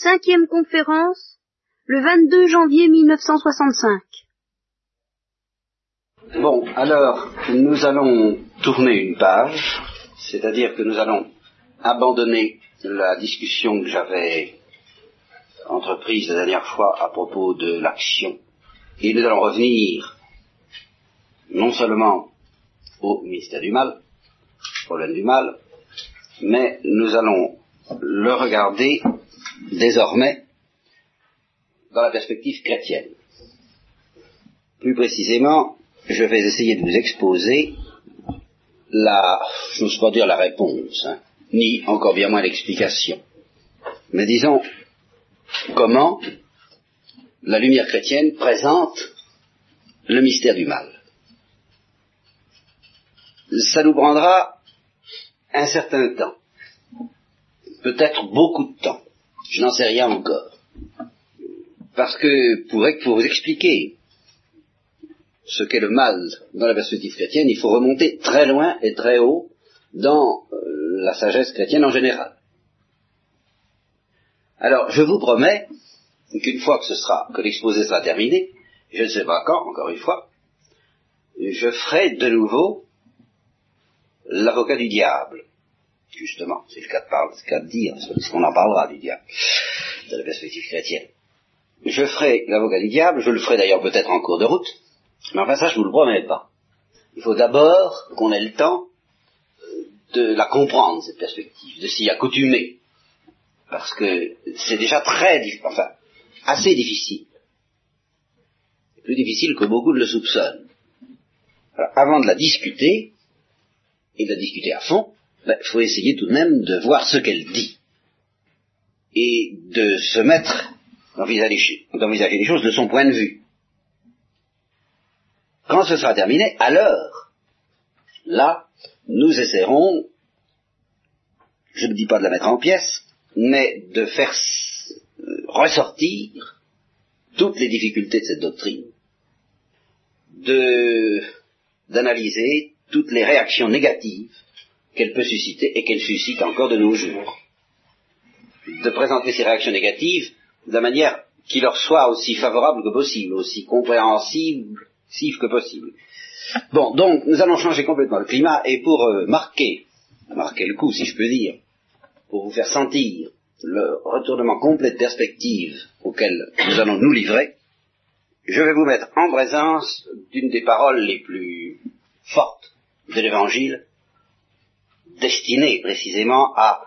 Cinquième conférence, le 22 janvier 1965. Bon, alors, nous allons tourner une page, c'est-à-dire que nous allons abandonner la discussion que j'avais entreprise la dernière fois à propos de l'action, et nous allons revenir non seulement au mystère du mal, problème du mal, mais nous allons le regarder désormais dans la perspective chrétienne. Plus précisément, je vais essayer de vous exposer la, je n'ose pas dire la réponse, hein, ni encore bien moins l'explication, mais disons comment la lumière chrétienne présente le mystère du mal. Ça nous prendra un certain temps, peut-être beaucoup de temps, je n'en sais rien encore, parce que pour, vous expliquer ce qu'est le mal dans la perspective chrétienne, il faut remonter très loin et très haut dans euh, la sagesse chrétienne en général. Alors, je vous promets qu'une fois que ce sera, que l'exposé sera terminé, je ne sais pas quand, encore une fois, je ferai de nouveau l'avocat du diable. Justement, c'est le cas de, parler, le cas dire, parce qu'on en parlera du diable, de la perspective chrétienne. Je ferai l'avocat du diable, je le ferai d'ailleurs peut-être en cours de route, mais enfin ça je vous le promets pas. Il faut d'abord qu'on ait le temps de la comprendre, cette perspective, de s'y accoutumer. Parce que c'est déjà très, enfin, assez difficile. Plus difficile que beaucoup le soupçonnent. Avant de la discuter, et de la discuter à fond, il ben, faut essayer tout de même de voir ce qu'elle dit. Et de se mettre, d'envisager les choses de son point de vue. Quand ce sera terminé, alors, là, nous essaierons, je ne dis pas de la mettre en pièces, mais de faire euh, ressortir toutes les difficultés de cette doctrine, de d'analyser toutes les réactions négatives qu'elle peut susciter et qu'elle suscite encore de nos jours, de présenter ces réactions négatives de manière qui leur soit aussi favorable que possible, aussi compréhensible que possible. Bon, donc nous allons changer complètement le climat et pour euh, marquer, marquer le coup si je peux dire, pour vous faire sentir le retournement complet de perspective auquel nous allons nous livrer, je vais vous mettre en présence d'une des paroles les plus fortes de l'Évangile, destinée précisément à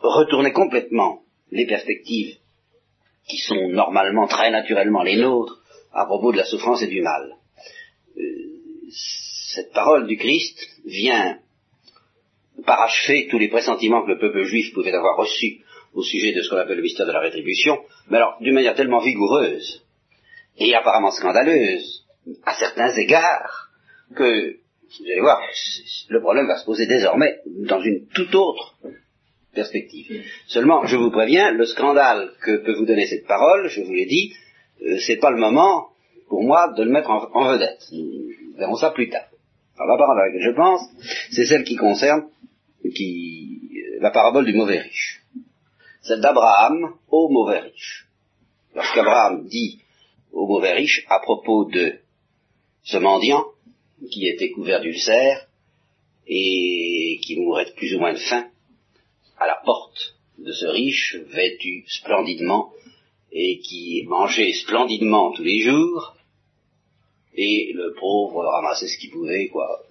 retourner complètement les perspectives qui sont normalement très naturellement les nôtres à propos de la souffrance et du mal. Cette parole du Christ vient parachever tous les pressentiments que le peuple juif pouvait avoir reçus au sujet de ce qu'on appelle le mystère de la rétribution, mais alors d'une manière tellement vigoureuse et apparemment scandaleuse à certains égards que, vous allez voir, le problème va se poser désormais dans une toute autre perspective. Seulement, je vous préviens, le scandale que peut vous donner cette parole, je vous l'ai dit, euh, c'est pas le moment pour moi de le mettre en vedette. Nous verrons ça plus tard. Alors la parole à laquelle je pense, c'est celle qui concerne qui, la parabole du mauvais riche. Celle d'Abraham au mauvais riche. Lorsqu'Abraham dit au mauvais riche à propos de ce mendiant qui était couvert d'ulcères et qui mourrait plus ou moins de faim à la porte de ce riche vêtu splendidement et qui mangeait splendidement tous les jours, et le pauvre ramassait ce qu'il pouvait, quoi,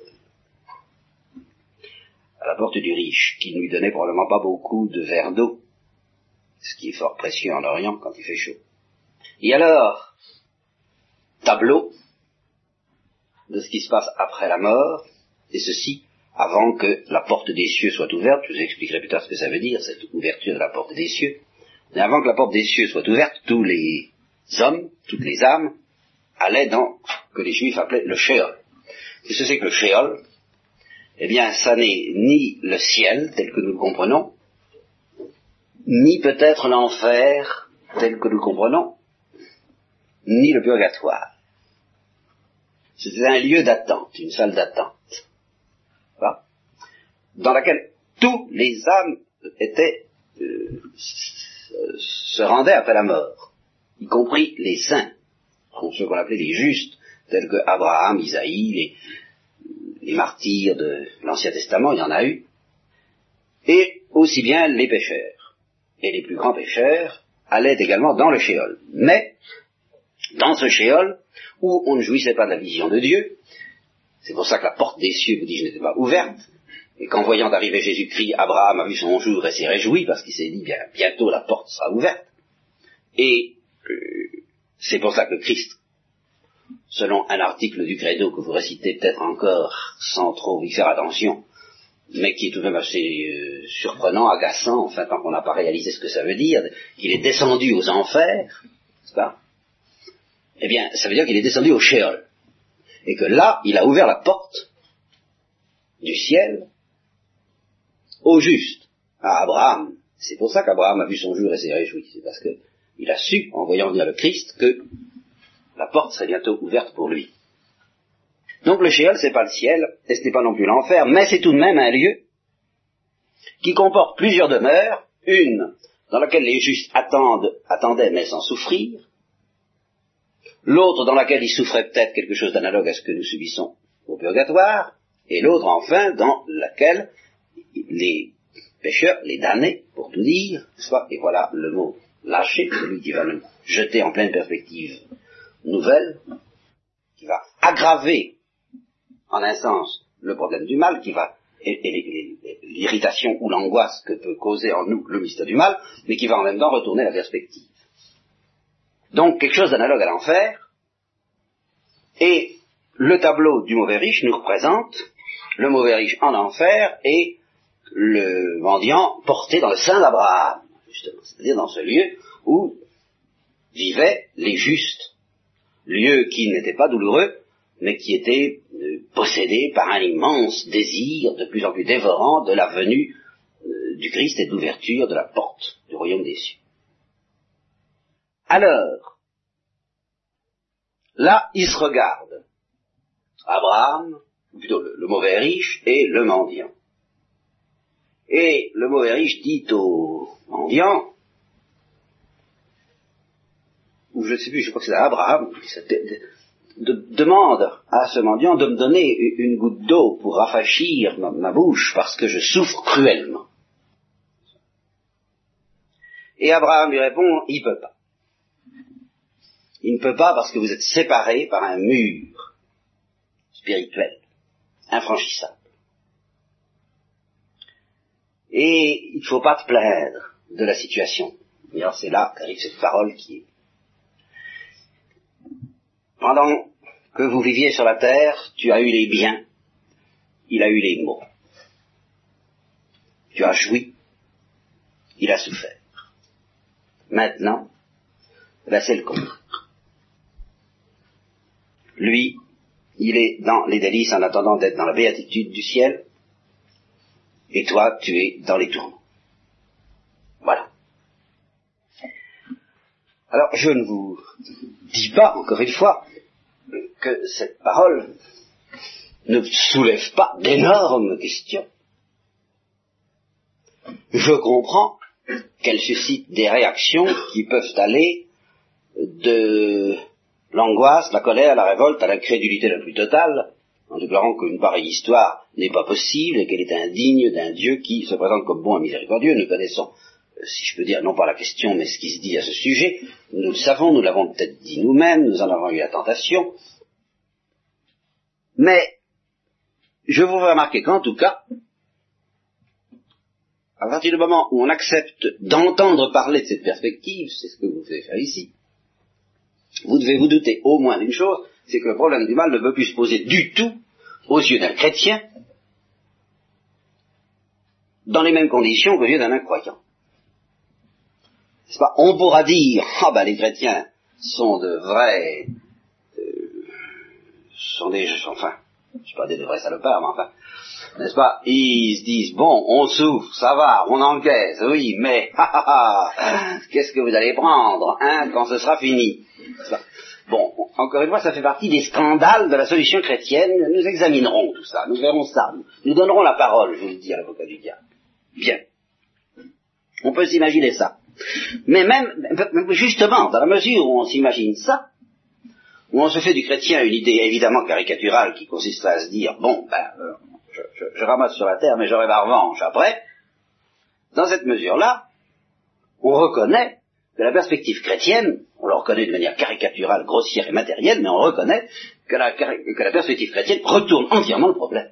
à la porte du riche, qui ne lui donnait probablement pas beaucoup de verre d'eau, ce qui est fort précieux en Orient quand il fait chaud. Et alors, tableau de ce qui se passe après la mort, et ceci avant que la porte des cieux soit ouverte, je vous expliquerai plus tard ce que ça veut dire, cette ouverture de la porte des cieux, mais avant que la porte des cieux soit ouverte, tous les hommes, toutes les âmes, allaient dans que les juifs appelaient le Sheol. Qu'est-ce que c'est que le Sheol? Eh bien, ça n'est ni le ciel tel que nous le comprenons, ni peut-être l'enfer tel que nous le comprenons, ni le purgatoire. C'était un lieu d'attente, une salle d'attente, dans laquelle tous les âmes étaient euh, se rendaient après la mort, y compris les saints, ceux qu'on appelait les justes, tels que Abraham, Isaïe, les, martyrs de l'Ancien Testament, il y en a eu, et aussi bien les pécheurs. Et les plus grands pécheurs allaient également dans le shéol. Mais, dans ce shéol, où on ne jouissait pas de la vision de Dieu, c'est pour ça que la porte des cieux, vous dit, je n'étais pas ouverte, et qu'en voyant arriver Jésus-Christ, Abraham a vu son jour et s'est réjoui, parce qu'il s'est dit, bien, bientôt la porte sera ouverte. Et euh, c'est pour ça que Christ, selon un article du credo que vous récitez peut-être encore sans trop y faire attention, mais qui est tout de même assez euh, surprenant, agaçant, enfin tant qu'on n'a pas réalisé ce que ça veut dire, qu'il est descendu aux enfers, n'est-ce pas? Eh bien, ça veut dire qu'il est descendu au Sheol. Et que là, il a ouvert la porte du ciel au juste, à Abraham. C'est pour ça qu'Abraham a vu son jour et s'est réjoui. C'est parce qu'il a su, en voyant venir le Christ, que la porte serait bientôt ouverte pour lui. Donc le Sheol, c'est pas le ciel, et ce n'est pas non plus l'enfer, mais c'est tout de même un lieu qui comporte plusieurs demeures, une dans laquelle les justes attendent, attendaient mais sans souffrir, l'autre dans laquelle ils souffraient peut-être quelque chose d'analogue à ce que nous subissons au purgatoire, et l'autre enfin dans laquelle les pécheurs, les damnés, pour tout dire, soit, et voilà le mot lâché, celui qui va nous jeter en pleine perspective nouvelle, qui va aggraver en un sens le problème du mal qui va et, l'irritation ou l'angoisse que peut causer en nous le mystère du mal, mais qui va en même temps retourner la perspective. Donc quelque chose d'analogue à l'enfer, et le tableau du mauvais riche nous représente le mauvais riche en enfer et le mendiant porté dans le sein d'Abraham, justement, c'est-à-dire dans ce lieu où vivaient les justes, lieu qui n'était pas douloureux, mais qui était euh, possédé par un immense désir de plus en plus dévorant de la venue euh, du Christ et d'ouverture de la porte du royaume des cieux. Alors, là, il se regarde. Abraham, plutôt le, mauvais riche, et le mendiant. Et le mauvais riche dit au mendiant, ou je ne sais plus, je crois que c'est Abraham, de, demande à ce mendiant de me donner une goutte d'eau pour rafraîchir ma, bouche parce que je souffre cruellement. Et Abraham lui répond, il peut pas. Il ne peut pas parce que vous êtes séparés par un mur spirituel, infranchissable. Et il ne faut pas te plaindre de la situation. Alors c'est là qu'arrive cette parole qui est pendant que vous viviez sur la terre, tu as eu les biens, il a eu les maux. Tu as joui, il a souffert. Maintenant, ben c'est le contraire. Lui, il est dans les délices en attendant d'être dans la béatitude du ciel, et toi, tu es dans les tourments. Voilà. Alors, je ne vous dis pas, encore une fois, que cette parole ne soulève pas d'énormes questions. Je comprends qu'elle suscite des réactions qui peuvent aller de l'angoisse, la colère, la révolte à l'incrédulité la plus totale, en déclarant qu'une pareille histoire n'est pas possible et qu'elle est indigne d'un Dieu qui se présente comme bon et miséricordieux. Nous connaissons si je peux dire, non pas la question, mais ce qui se dit à ce sujet. Nous le savons, nous l'avons peut-être dit nous-mêmes, nous en avons eu la tentation. Mais je vous remarquer qu'en tout cas, à partir du moment où on accepte d'entendre parler de cette perspective, c'est ce que vous faites faire ici, vous devez vous douter au moins d'une chose, c'est que le problème du mal ne peut plus se poser du tout aux yeux d'un chrétien dans les mêmes conditions qu'aux yeux d'un incroyant. On pourra dire, ah ben les chrétiens sont de vrais, euh, sont des, enfin, je suis pas des vrais salopards, mais enfin, n'est-ce pas? Ils se disent, bon, on souffre, ça va, on encaisse, oui, mais, qu'est-ce que vous allez prendre, hein, quand ce sera fini? Bon, encore une fois, ça fait partie des scandales de la solution chrétienne. Nous examinerons tout ça, nous verrons ça. Nous donnerons la parole, je vous le dis, à l'avocat du diable. Bien. On peut s'imaginer ça. Mais même, justement, dans la mesure où on s'imagine ça, où on se fait du chrétien une idée évidemment caricaturale qui consiste à se dire, bon, ben, euh, je, ramasse sur la terre, mais j'aurai ma revanche après, dans cette mesure-là, on reconnaît que la perspective chrétienne, on le reconnaît de manière caricaturale, grossière et matérielle, mais on reconnaît que la, que la perspective chrétienne retourne entièrement le problème.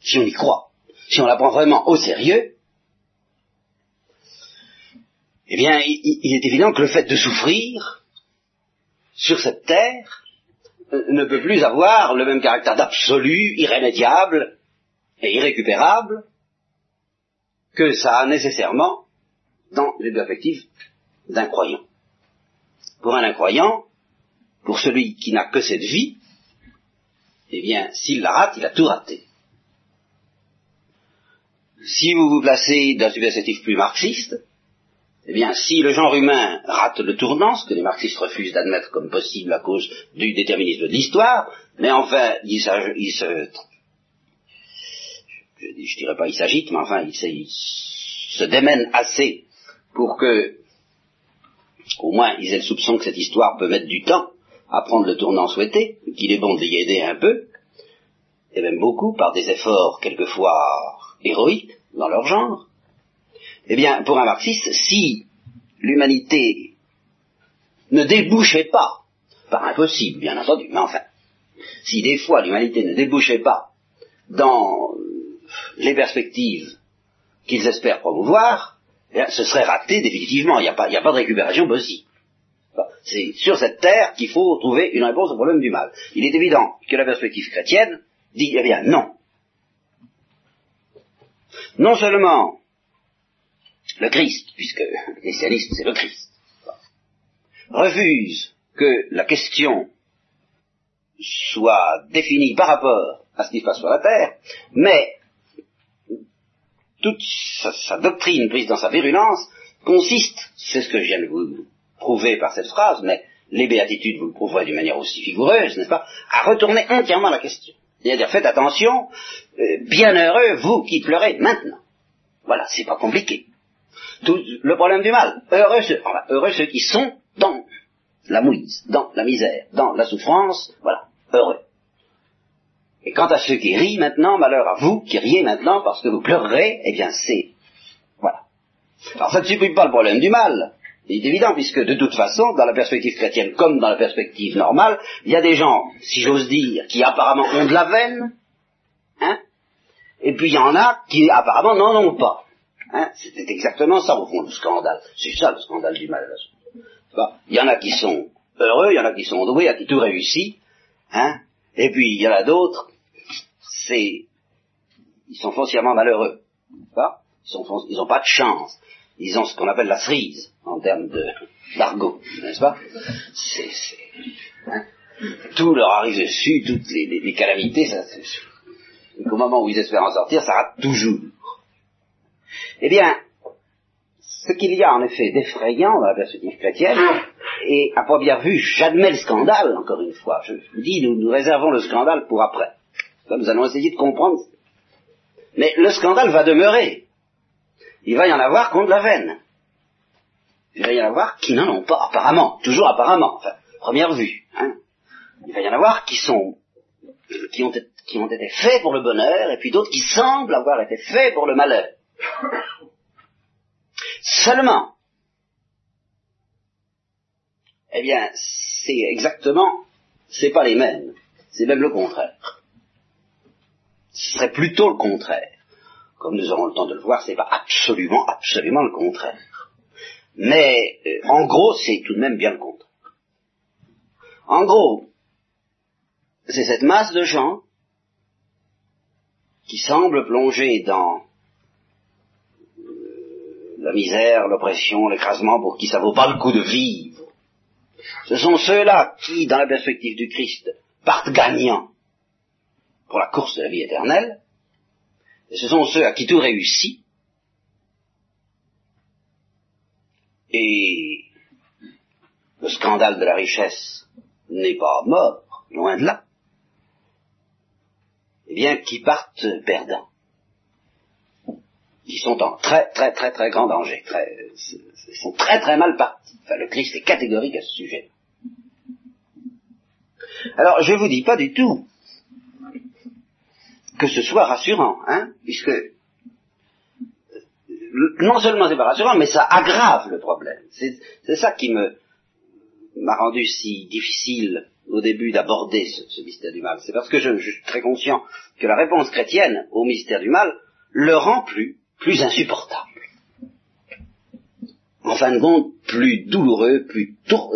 Si on y croit, si on la prend vraiment au sérieux, eh bien, il, est évident que le fait de souffrir sur cette terre euh, ne peut plus avoir le même caractère d'absolu, irrémédiable et irrécupérable que ça a nécessairement dans les perspectives d'un croyant. Pour un incroyant, pour celui qui n'a que cette vie, eh bien, s'il la rate, il a tout raté. Si vous vous placez dans une perspective plus marxiste, eh bien, si le genre humain rate le tournant, ce que les marxistes refusent d'admettre comme possible à cause du déterminisme de l'histoire, mais enfin, il, se, je, dirais pas il s'agite, mais enfin, il se démène assez pour que, au moins, ils aient le soupçon que cette histoire peut mettre du temps à prendre le tournant souhaité, qu'il est bon de y aider un peu, et même beaucoup, par des efforts quelquefois héroïques dans leur genre, eh bien, pour un marxiste, si l'humanité ne débouchait pas, par impossible, bien entendu, mais enfin, si des fois l'humanité ne débouchait pas dans les perspectives qu'ils espèrent promouvoir, eh ce serait raté définitivement. Il n'y a, pas, de récupération possible. C'est sur cette terre qu'il faut trouver une réponse au problème du mal. Il est évident que la perspective chrétienne dit, eh bien, non. Non seulement le Christ, puisque le christianisme c'est le Christ, refuse que la question soit définie par rapport à ce qui se passe sur la terre, mais toute sa, doctrine prise dans sa virulence consiste, c'est ce que je viens de vous prouver par cette phrase, mais les béatitudes vous le prouveraient d'une manière aussi vigoureuse, n'est-ce pas, à retourner entièrement la question. C'est-à-dire, faites attention, euh, bienheureux vous qui pleurez maintenant. Voilà, c'est pas compliqué. Tout le problème du mal. Heureux ceux, heureux ceux qui sont dans la mouise, dans la misère, dans la souffrance, voilà, heureux. Et quant à ceux qui rient maintenant, malheur à vous qui riez maintenant parce que vous pleurerez, eh bien c'est... Voilà. Alors ça ne supprime pas le problème du mal. C'est évident, puisque de toute façon, dans la perspective chrétienne comme dans la perspective normale, il y a des gens, si j'ose dire, qui apparemment ont de la veine, hein, et puis il y en a qui apparemment n'en ont pas. Hein, C'était exactement ça au fond le scandale. C'est ça le scandale du mal. Il y en a qui sont heureux, il y en a qui sont doués, il y a qui tout réussit, hein, et puis il y en a d'autres c'est, ils sont foncièrement malheureux. Ils n'ont pas de chance. Ils ont ce qu'on appelle la frise, en termes d'argot, n'est-ce pas? Hein Tout leur arrive dessus, toutes les, calamités, ça, moment où ils espèrent en sortir, ça rate toujours. Eh bien, ce qu'il y a en effet d'effrayant dans la perspective chrétienne, et à bien vu, j'admets le scandale, encore une fois, je vous dis, nous, nous réservons le scandale pour après nous allons essayer de comprendre. Mais le scandale va demeurer. Il va y en avoir contre la veine. Il va y en avoir qui n'en ont pas, apparemment, toujours apparemment, enfin, première vue. Hein. Il va y en avoir qui sont, qui ont, qui ont été faits pour le bonheur, et puis d'autres qui semblent avoir été faits pour le malheur. Seulement, eh bien, c'est exactement, c'est pas les mêmes, c'est même le contraire. Ce serait plutôt le contraire. Comme nous aurons le temps de le voir, c'est pas absolument, absolument le contraire. Mais euh, en gros, c'est tout de même bien le contraire. En gros, c'est cette masse de gens qui semblent plonger dans la misère, l'oppression, l'écrasement, pour qui ça vaut pas le coup de vivre. Ce sont ceux-là qui, dans la perspective du Christ, partent gagnants pour la course de la vie éternelle, et ce sont ceux à qui tout réussit, et le scandale de la richesse n'est pas mort, loin de là, eh bien, qui partent perdants, qui sont en très très très très grand danger. Ils sont très très mal partis. Enfin, le Christ est catégorique à ce sujet. Alors, je ne vous dis pas du tout que ce soit rassurant, hein, puisque non seulement c'est pas rassurant, mais ça aggrave le problème. C'est ça qui m'a rendu si difficile au début d'aborder ce, mystère du mal. C'est parce que je, suis très conscient que la réponse chrétienne au mystère du mal le rend plus, plus insupportable. En fin de compte, plus douloureux, plus tour...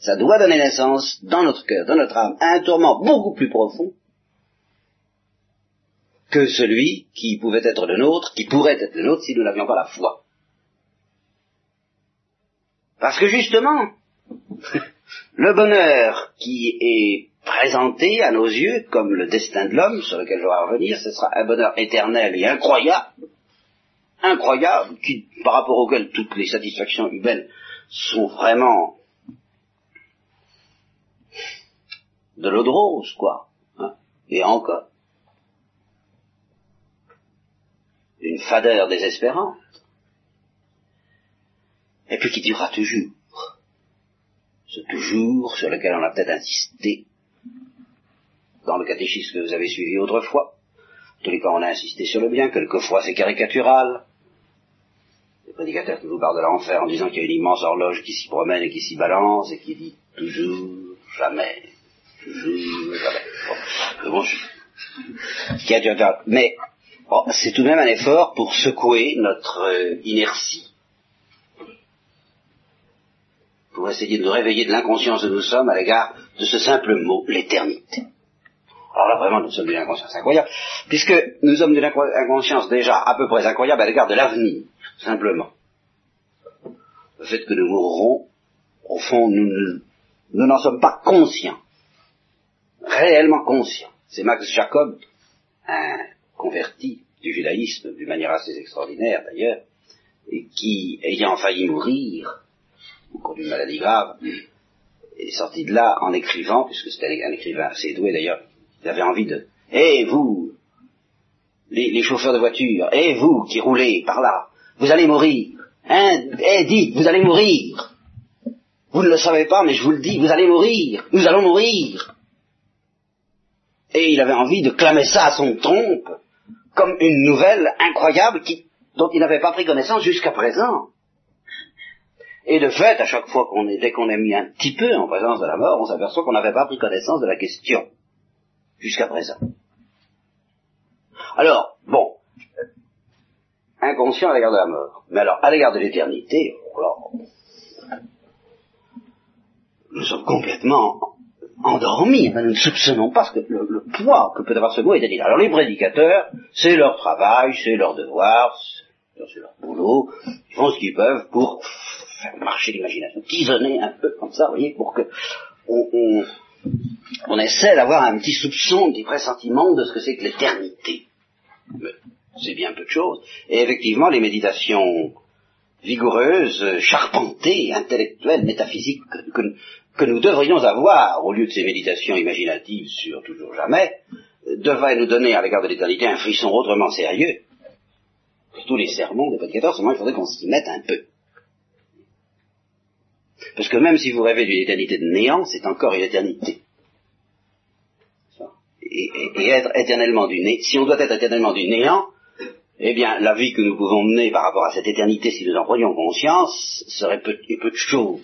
ça, doit donner naissance dans notre cœur, dans notre âme, à un tourment beaucoup plus profond que celui qui pouvait être le nôtre, qui pourrait être le nôtre si nous n'avions pas la foi. Parce que justement, le bonheur qui est présenté à nos yeux comme le destin de l'homme, sur lequel je vais revenir, ce sera un bonheur éternel et incroyable, incroyable, qui, par rapport auquel toutes les satisfactions humaines sont vraiment de l'eau de rose, quoi, hein, et encore. une fadeur désespérante, et puis qui durera toujours. Ce toujours sur lequel on a peut-être insisté dans le catéchisme que vous avez suivi autrefois. En tous les cas, on a insisté sur le bien, quelquefois c'est caricatural. Les prédicateurs qui vous parlent de l'enfer en disant qu'il y a une immense horloge qui s'y promène et qui s'y balance et qui dit toujours, jamais, toujours, jamais. Mais c'est tout de même un effort pour secouer notre euh, inertie, pour essayer de nous réveiller de l'inconscience où nous sommes à l'égard de ce simple mot, l'éternité. Alors là, vraiment, nous sommes d'une inconscience incroyable, puisque nous sommes d'une inconscience déjà à peu près incroyable à l'égard de l'avenir, simplement. Le fait que nous mourrons, au fond, nous n'en sommes pas conscients, réellement conscients. C'est Max Jacob, un converti du judaïsme d'une manière assez extraordinaire d'ailleurs, et qui, ayant failli mourir, au cours d'une maladie grave, est sorti de là en écrivant, puisque c'était un écrivain assez doué d'ailleurs, il avait envie de... Eh vous, les, chauffeurs de voiture, eh vous qui roulez par là, vous allez mourir. Hein? Eh dites, vous allez mourir. Vous ne le savez pas, mais je vous le dis, vous allez mourir. Nous allons mourir. Et il avait envie de clamer ça à son trompe comme une nouvelle incroyable dont il n'avait pas pris connaissance jusqu'à présent. Et de fait, à chaque fois qu'on est, dès qu'on est mis un petit peu en présence de la mort, on s'aperçoit qu'on n'avait pas pris connaissance de la question jusqu'à présent. Alors, bon, inconscient à l'égard de la mort, mais alors à l'égard de l'éternité, nous sommes complètement endormis. nous ne soupçonnons pas ce que, le, poids que peut avoir ce mot éternité. Alors les prédicateurs, c'est leur travail, c'est leur devoir, c'est leur boulot, ils font ce qu'ils peuvent pour faire marcher l'imagination, tisonner un peu comme ça, vous voyez, pour que on, on, essaie d'avoir un petit soupçon, un petit pressentiment de ce que c'est que l'éternité. C'est bien peu de choses. Et effectivement, les méditations vigoureuses, charpentées, intellectuelles, métaphysiques que, nous devrions avoir, au lieu de ces méditations imaginatives sur toujours jamais, devrait nous donner à l'égard de l'éternité un frisson autrement sérieux. tous les sermons des prédicateurs, seulement il faudrait qu'on s'y mette un peu. Parce que même si vous rêvez d'une éternité de néant, c'est encore une éternité. Et, être éternellement du néant, si on doit être éternellement du néant, eh bien, la vie que nous pouvons mener par rapport à cette éternité, si nous en prenions conscience, serait peu, de choses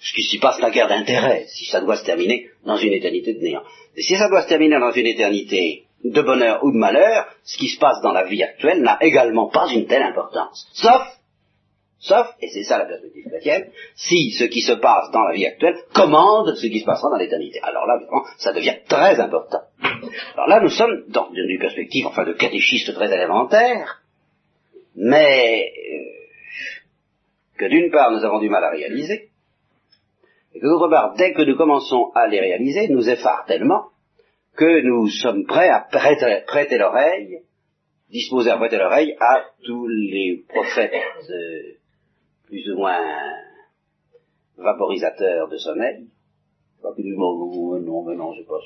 ce qui s'y passe n'a guère d'intérêt si ça doit se terminer dans une éternité de néant. Et si ça doit se terminer dans une éternité de bonheur ou de malheur, ce qui se passe dans la vie actuelle n'a également pas une telle importance. Sauf, sauf, et c'est ça la perspective chrétienne, si ce qui se passe dans la vie actuelle commande ce qui se passera dans l'éternité. Alors là, vraiment, ça devient très important. Alors là, nous sommes dans une perspective, enfin, de catéchiste très élémentaire, mais euh, que d'une part nous avons du mal à réaliser, et que d'autre part, dès que nous commençons à les réaliser, nous effarent tellement que nous sommes prêts à prêter, l'oreille, disposés à prêter l'oreille à tous les prophètes euh, plus ou moins vaporisateurs de sommeil. Pas que non, non, mais non, c'est pas,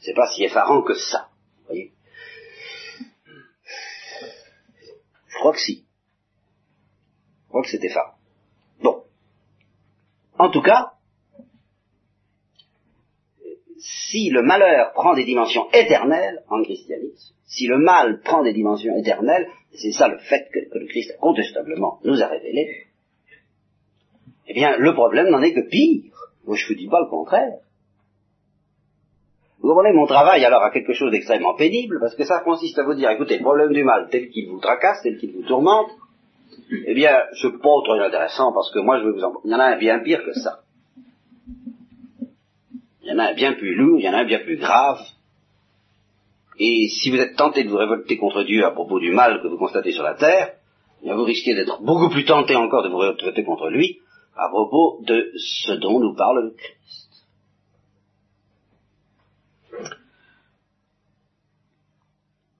c'est pas si effarant que ça. Vous voyez crois que si. Je crois que c'est effarant. Bon. En tout cas, si le malheur prend des dimensions éternelles en christianisme, si le mal prend des dimensions éternelles, c'est ça le fait que, le Christ incontestablement nous a révélé, eh bien, le problème n'en est que pire. Moi, je ne vous dis pas le contraire. Vous comprenez, mon travail alors a quelque chose d'extrêmement pénible, parce que ça consiste à vous dire, écoutez, le problème du mal, tel qu'il vous tracasse, tel qu'il vous tourmente, eh bien, ce pas trop intéressant, parce que moi, je vais vous en... Il y en a un bien pire que ça. Il y en a un bien plus lourd, il y en a un bien plus grave. Et si vous êtes tenté de vous révolter contre Dieu à propos du mal que vous constatez sur la terre, eh vous risquez d'être beaucoup plus tenté encore de vous révolter contre lui à propos de ce dont nous parle le Christ.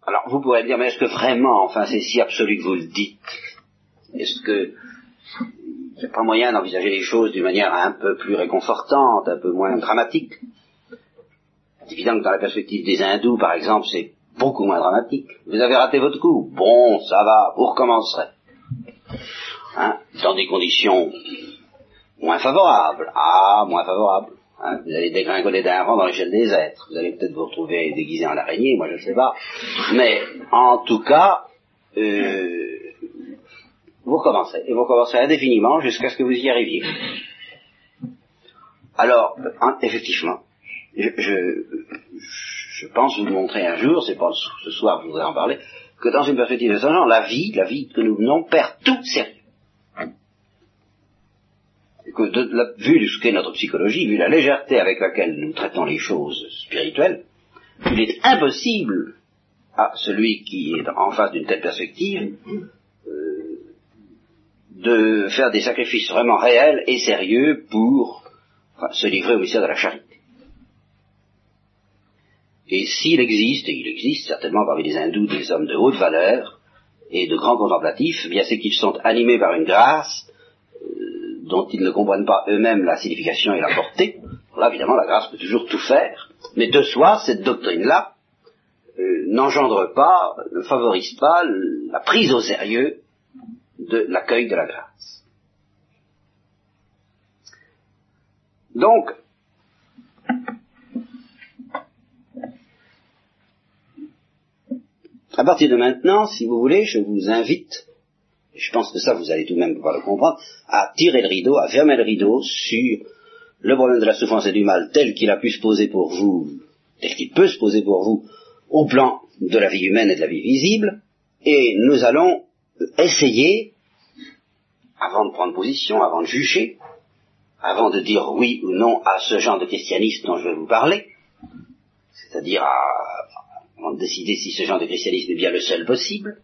Alors vous pourrez dire, mais est-ce que vraiment, enfin c'est si absolu que vous le dites? Est-ce que il n'y a pas moyen d'envisager les choses d'une manière un peu plus réconfortante, un peu moins dramatique? C'est évident que dans la perspective des hindous, par exemple, c'est beaucoup moins dramatique. Vous avez raté votre coup. Bon, ça va, vous recommencerez. Hein, dans des conditions moins favorables. Ah, moins favorables. Hein, vous allez dégringoler d'un rang dans l'échelle des êtres. Vous allez peut-être vous retrouver déguisé en araignée, moi je ne sais pas. Mais en tout cas, euh, vous recommencez, et vous recommencerez indéfiniment jusqu'à ce que vous y arriviez. Alors, effectivement, je, je, pense vous montrer un jour, c'est pas ce soir que je voudrais en parler, que dans une perspective de ce genre, la vie, la vie que nous menons, perd tout sérieux. Que de, vu ce qu'est notre psychologie, vu la légèreté avec laquelle nous traitons les choses spirituelles, il est impossible à celui qui est en face d'une telle perspective de faire des sacrifices vraiment réels et sérieux pour se livrer au mystère de la charité. Et s'il existe, et il existe certainement parmi les hindous des hommes de haute valeur et de grands contemplatifs, eh bien c'est qu'ils sont animés par une grâce euh, dont ils ne comprennent pas eux-mêmes la signification et la portée. Là, évidemment, la grâce peut toujours tout faire, mais de soi, cette doctrine-là euh, n'engendre pas, ne favorise pas la prise au sérieux de l'accueil de la grâce. Donc, partir de maintenant, si vous voulez, je vous invite, je pense que ça vous allez tout de même pouvoir le comprendre, à tirer le rideau, à fermer le rideau sur le problème de la souffrance et du mal tel qu'il a pu se poser pour vous, tel qu'il peut se poser pour vous, au plan de la vie humaine et de la vie visible, et nous allons essayer avant de prendre position, avant de juger, avant de dire oui ou non à ce genre de christianisme dont je vais vous parler, c'est-à-dire avant de décider si ce genre de christianisme est bien le seul possible,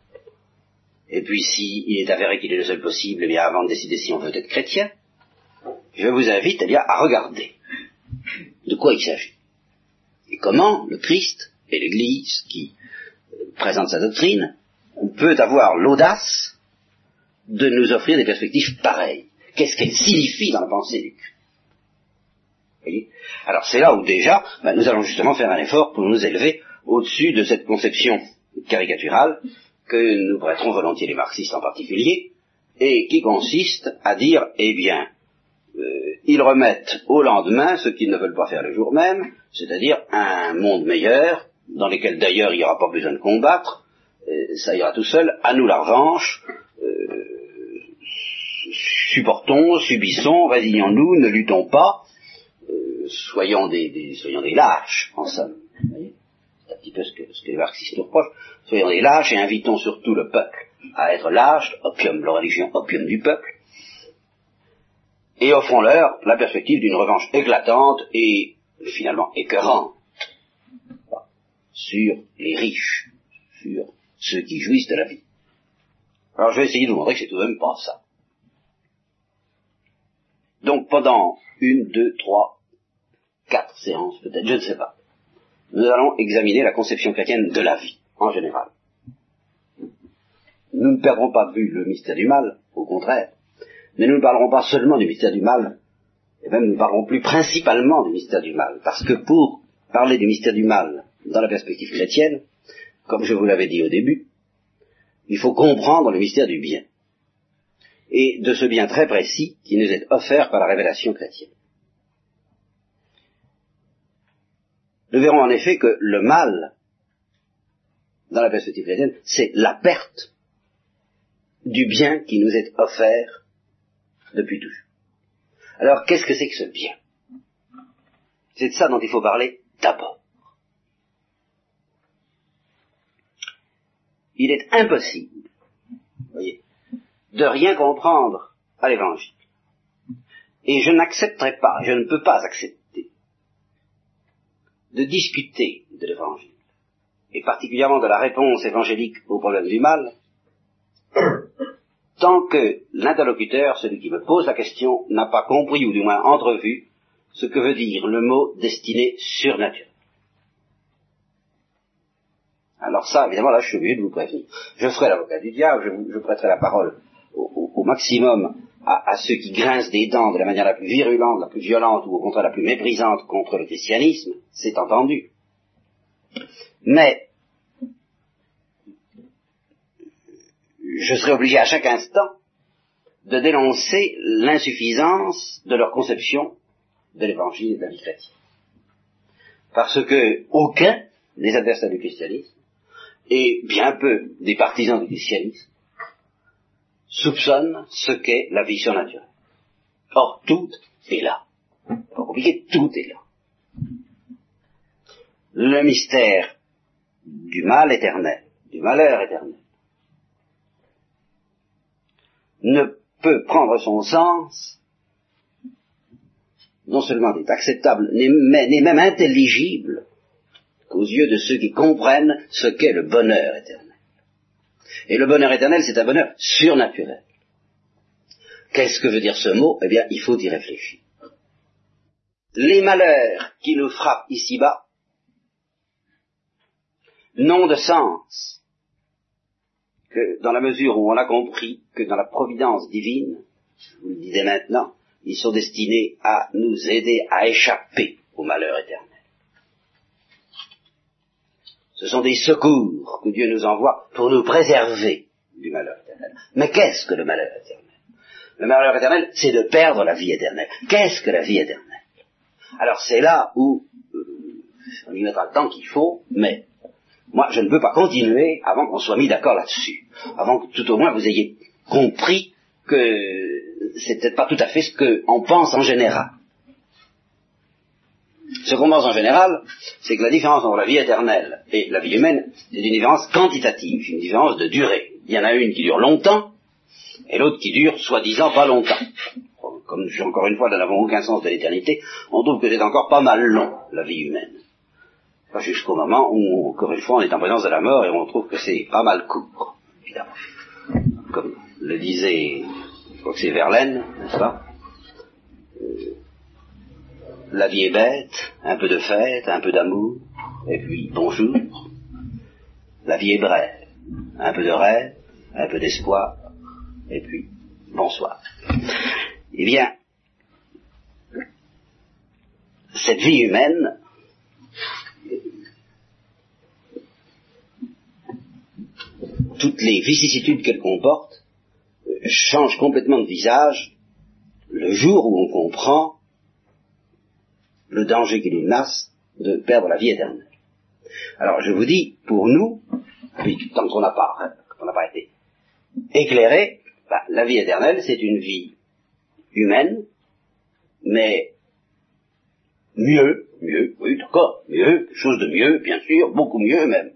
et puis s'il est avéré qu'il est le seul possible, eh bien avant de décider si on veut être chrétien, je vous invite eh bien, à regarder de quoi il s'agit? Et comment le Christ et l'Église qui présente sa doctrine peut avoir l'audace de nous offrir des perspectives pareilles? Qu'est-ce qu'elle signifie dans la pensée du voyez? Alors c'est là où déjà, ben, nous allons justement faire un effort pour nous élever au-dessus de cette conception caricaturale que nous prêterons volontiers les marxistes en particulier, et qui consiste à dire, eh bien, euh, ils remettent au lendemain ce qu'ils ne veulent pas faire le jour même, c'est-à-dire un monde meilleur, dans lequel d'ailleurs il n'y aura pas besoin de combattre, euh, ça ira tout seul, à nous la revanche, supportons, subissons, résignons-nous, ne luttons pas, euh, soyons, des, soyons des lâches, en somme. Un petit peu ce que, ce que les marxistes nous reprochent. Soyons des lâches et invitons surtout le peuple à être lâche, opium, la religion, opium du peuple, et offrons-leur la perspective d'une revanche éclatante et finalement écœurante sur les riches, sur ceux qui jouissent de la vie. Alors je vais essayer de vous montrer que c'est tout de même pas ça. Donc pendant une, deux, trois, quatre séances peut-être, je ne sais pas, nous allons examiner la conception chrétienne de la vie, en général. Nous ne perdrons pas de vue le mystère du mal, au contraire, mais nous ne parlerons pas seulement du mystère du mal, et même nous ne parlerons plus principalement du mystère du mal, parce que pour parler du mystère du mal dans la perspective chrétienne, comme je vous l'avais dit au début, Il faut comprendre le mystère du bien. Et de ce bien très précis qui nous est offert par la révélation chrétienne. Nous verrons en effet que le mal, dans la perspective chrétienne, c'est la perte du bien qui nous est offert depuis toujours. Alors, qu'est-ce que c'est que ce bien? C'est de ça dont il faut parler d'abord. Il est impossible, voyez, de rien comprendre à l'évangile. Et je n'accepterai pas, je ne peux pas accepter de discuter de l'évangile, et particulièrement de la réponse évangélique au problème du mal, tant que l'interlocuteur, celui qui me pose la question, n'a pas compris ou du moins entrevu ce que veut dire le mot destiné surnaturel. Alors ça, évidemment, là, je suis obligé de vous prévenir. Je ferai l'avocat du diable, je, prêterai la parole au, maximum à, ceux qui grincent des dents de la manière la plus virulente, la plus violente, ou au contraire la plus méprisante contre le christianisme, c'est entendu. Mais je serai obligé à chaque instant de dénoncer l'insuffisance de leur conception de l'évangile et de la vie chrétienne. Parce que aucun des adversaires du christianisme, et bien peu des partisans du christianisme, soupçonnent ce qu'est la vie surnaturelle. Or, tout est là. Pas compliqué, tout est là. Le mystère du mal éternel, du malheur éternel, ne peut prendre son sens, non seulement n'est acceptable, mais n'est même intelligible qu'aux yeux de ceux qui comprennent ce qu'est le bonheur éternel. Et le bonheur éternel, c'est un bonheur surnaturel. Qu'est-ce que veut dire ce mot? Eh bien, il faut y réfléchir. Les malheurs qui nous frappent ici-bas n'ont de sens que dans la mesure où on a compris que dans la providence divine, je vous le disais maintenant, ils sont destinés à nous aider à échapper au malheur éternel. Ce sont des secours que Dieu nous envoie pour nous préserver du malheur éternel. Mais qu'est-ce que le malheur éternel? Le malheur éternel, c'est de perdre la vie éternelle. Qu'est-ce que la vie éternelle? Alors c'est là où euh, on y mettra le temps qu'il faut, mais moi, je ne peux pas continuer avant qu'on soit mis d'accord là-dessus, avant que tout au moins vous ayez compris que c'est peut-être pas tout à fait ce qu'on pense en général. Ce qu'on pense en général, c'est que la différence entre la vie éternelle et la vie humaine, c'est une différence quantitative, une différence de durée. Il y en a une qui dure longtemps, et l'autre qui dure soi-disant pas longtemps. Comme encore une fois, nous n'avons aucun sens de l'éternité, on trouve que c'est encore pas mal long, la vie humaine jusqu'au moment où, encore une fois, on est en présence de la mort et on trouve que c'est pas mal court, évidemment. Comme le disait, je crois que c'est Verlaine, n'est-ce pas? Euh, La vie est bête, un peu de fête, un peu d'amour, et puis bonjour. La vie est brève, un peu de rêve, un peu d'espoir, et puis bonsoir. Eh bien, cette vie humaine, toutes les vicissitudes qu'elle comporte changent complètement de visage le jour où on comprend le danger qu'il menace de perdre la vie éternelle. Alors je vous dis, pour nous, tant qu'on n'a pas, hein, n'a pas été éclairé, bah, la vie éternelle c'est une vie humaine, mais mieux, mieux, oui d'accord, mieux, chose de mieux, bien sûr, beaucoup mieux même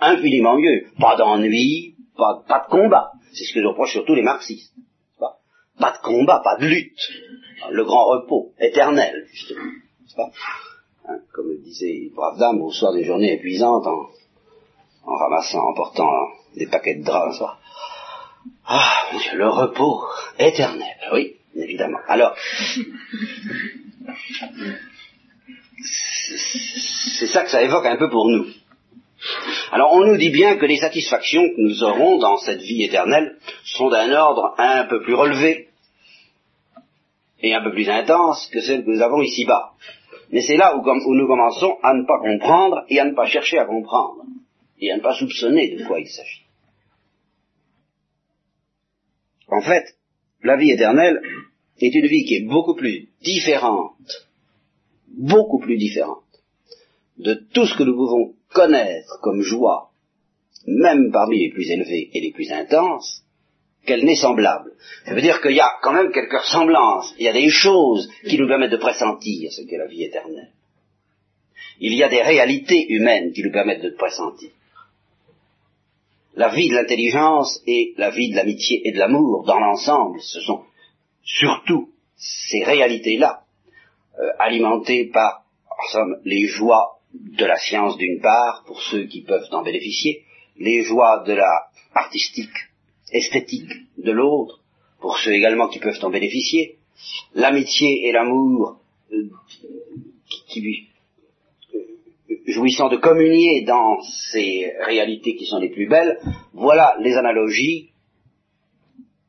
infiniment mieux. Pas d'ennui, pas, de combat. C'est ce que je reproche surtout les marxistes. Pas de combat, pas de lutte. Le grand repos, éternel, justement. Hein, Comme disait brave dame au soir des journées épuisantes en, ramassant, en portant des paquets de draps. Ah, mon Dieu, le repos éternel. Oui, évidemment. Alors, c'est ça que ça évoque un peu pour nous. Alors on nous dit bien que les satisfactions que nous aurons dans cette vie éternelle sont d'un ordre un peu plus relevé et un peu plus intense que celles que nous avons ici-bas. Mais c'est là où, nous commençons à ne pas comprendre et à ne pas chercher à comprendre et à ne pas soupçonner de quoi il s'agit. En fait, la vie éternelle est une vie qui est beaucoup plus différente, beaucoup plus différente de tout ce que nous pouvons connaître comme joie, même parmi les plus élevés et les plus intenses, qu'elle n'est semblable. Ça veut dire qu'il y a quand même quelques ressemblances, il y a des choses qui nous permettent de pressentir ce qu'est la vie éternelle. Il y a des réalités humaines qui nous permettent de pressentir. La vie de l'intelligence et la vie de l'amitié et de l'amour, dans l'ensemble, ce sont surtout ces réalités-là, euh, alimentées par, en somme, les joies de la science d'une part, pour ceux qui peuvent en bénéficier, les joies de la artistique, esthétique de l'autre, pour ceux également qui peuvent en bénéficier, l'amitié et l'amour euh, qui, lui jouissant de communier dans ces réalités qui sont les plus belles, voilà les analogies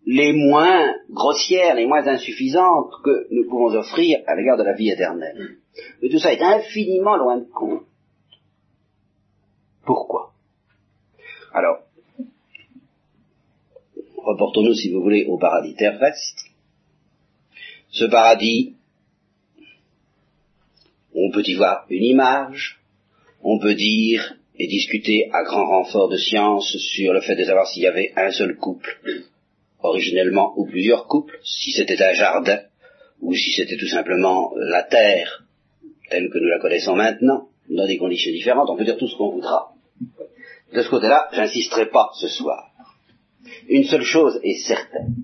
les moins grossières, les moins insuffisantes que nous pouvons offrir à l'égard de la vie éternelle. Mais tout ça est infiniment loin de compte. Pourquoi? Alors, reportons-nous, si vous voulez, au paradis terrestre. Ce paradis, on peut y voir une image, on peut dire et discuter à grand renfort de science sur le fait de savoir s'il y avait un seul couple, originellement, ou plusieurs couples, si c'était un jardin, ou si c'était tout simplement la terre, telle que nous la connaissons maintenant, dans des conditions différentes, on peut dire tout ce qu'on voudra. De ce côté-là, j'insisterai pas ce soir. Une seule chose est certaine,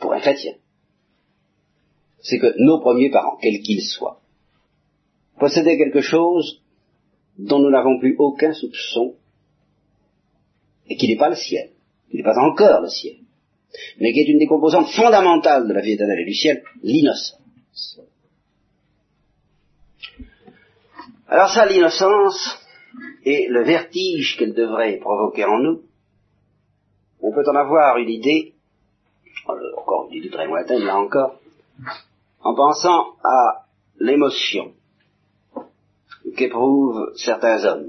pour un chrétien, c'est que nos premiers parents, quels qu'ils soient, possédait quelque chose dont nous n'avons plus aucun soupçon et qui n'est pas le ciel, qui n'est pas encore le ciel, mais qui est une des composantes fondamentales de la vie éternelle et du ciel, l'innocence. Alors ça, l'innocence et le vertige qu'elle devrait provoquer en nous, on peut en avoir une idée, encore une idée très lointaine là encore, en pensant à l'émotion qu'éprouvent certains hommes,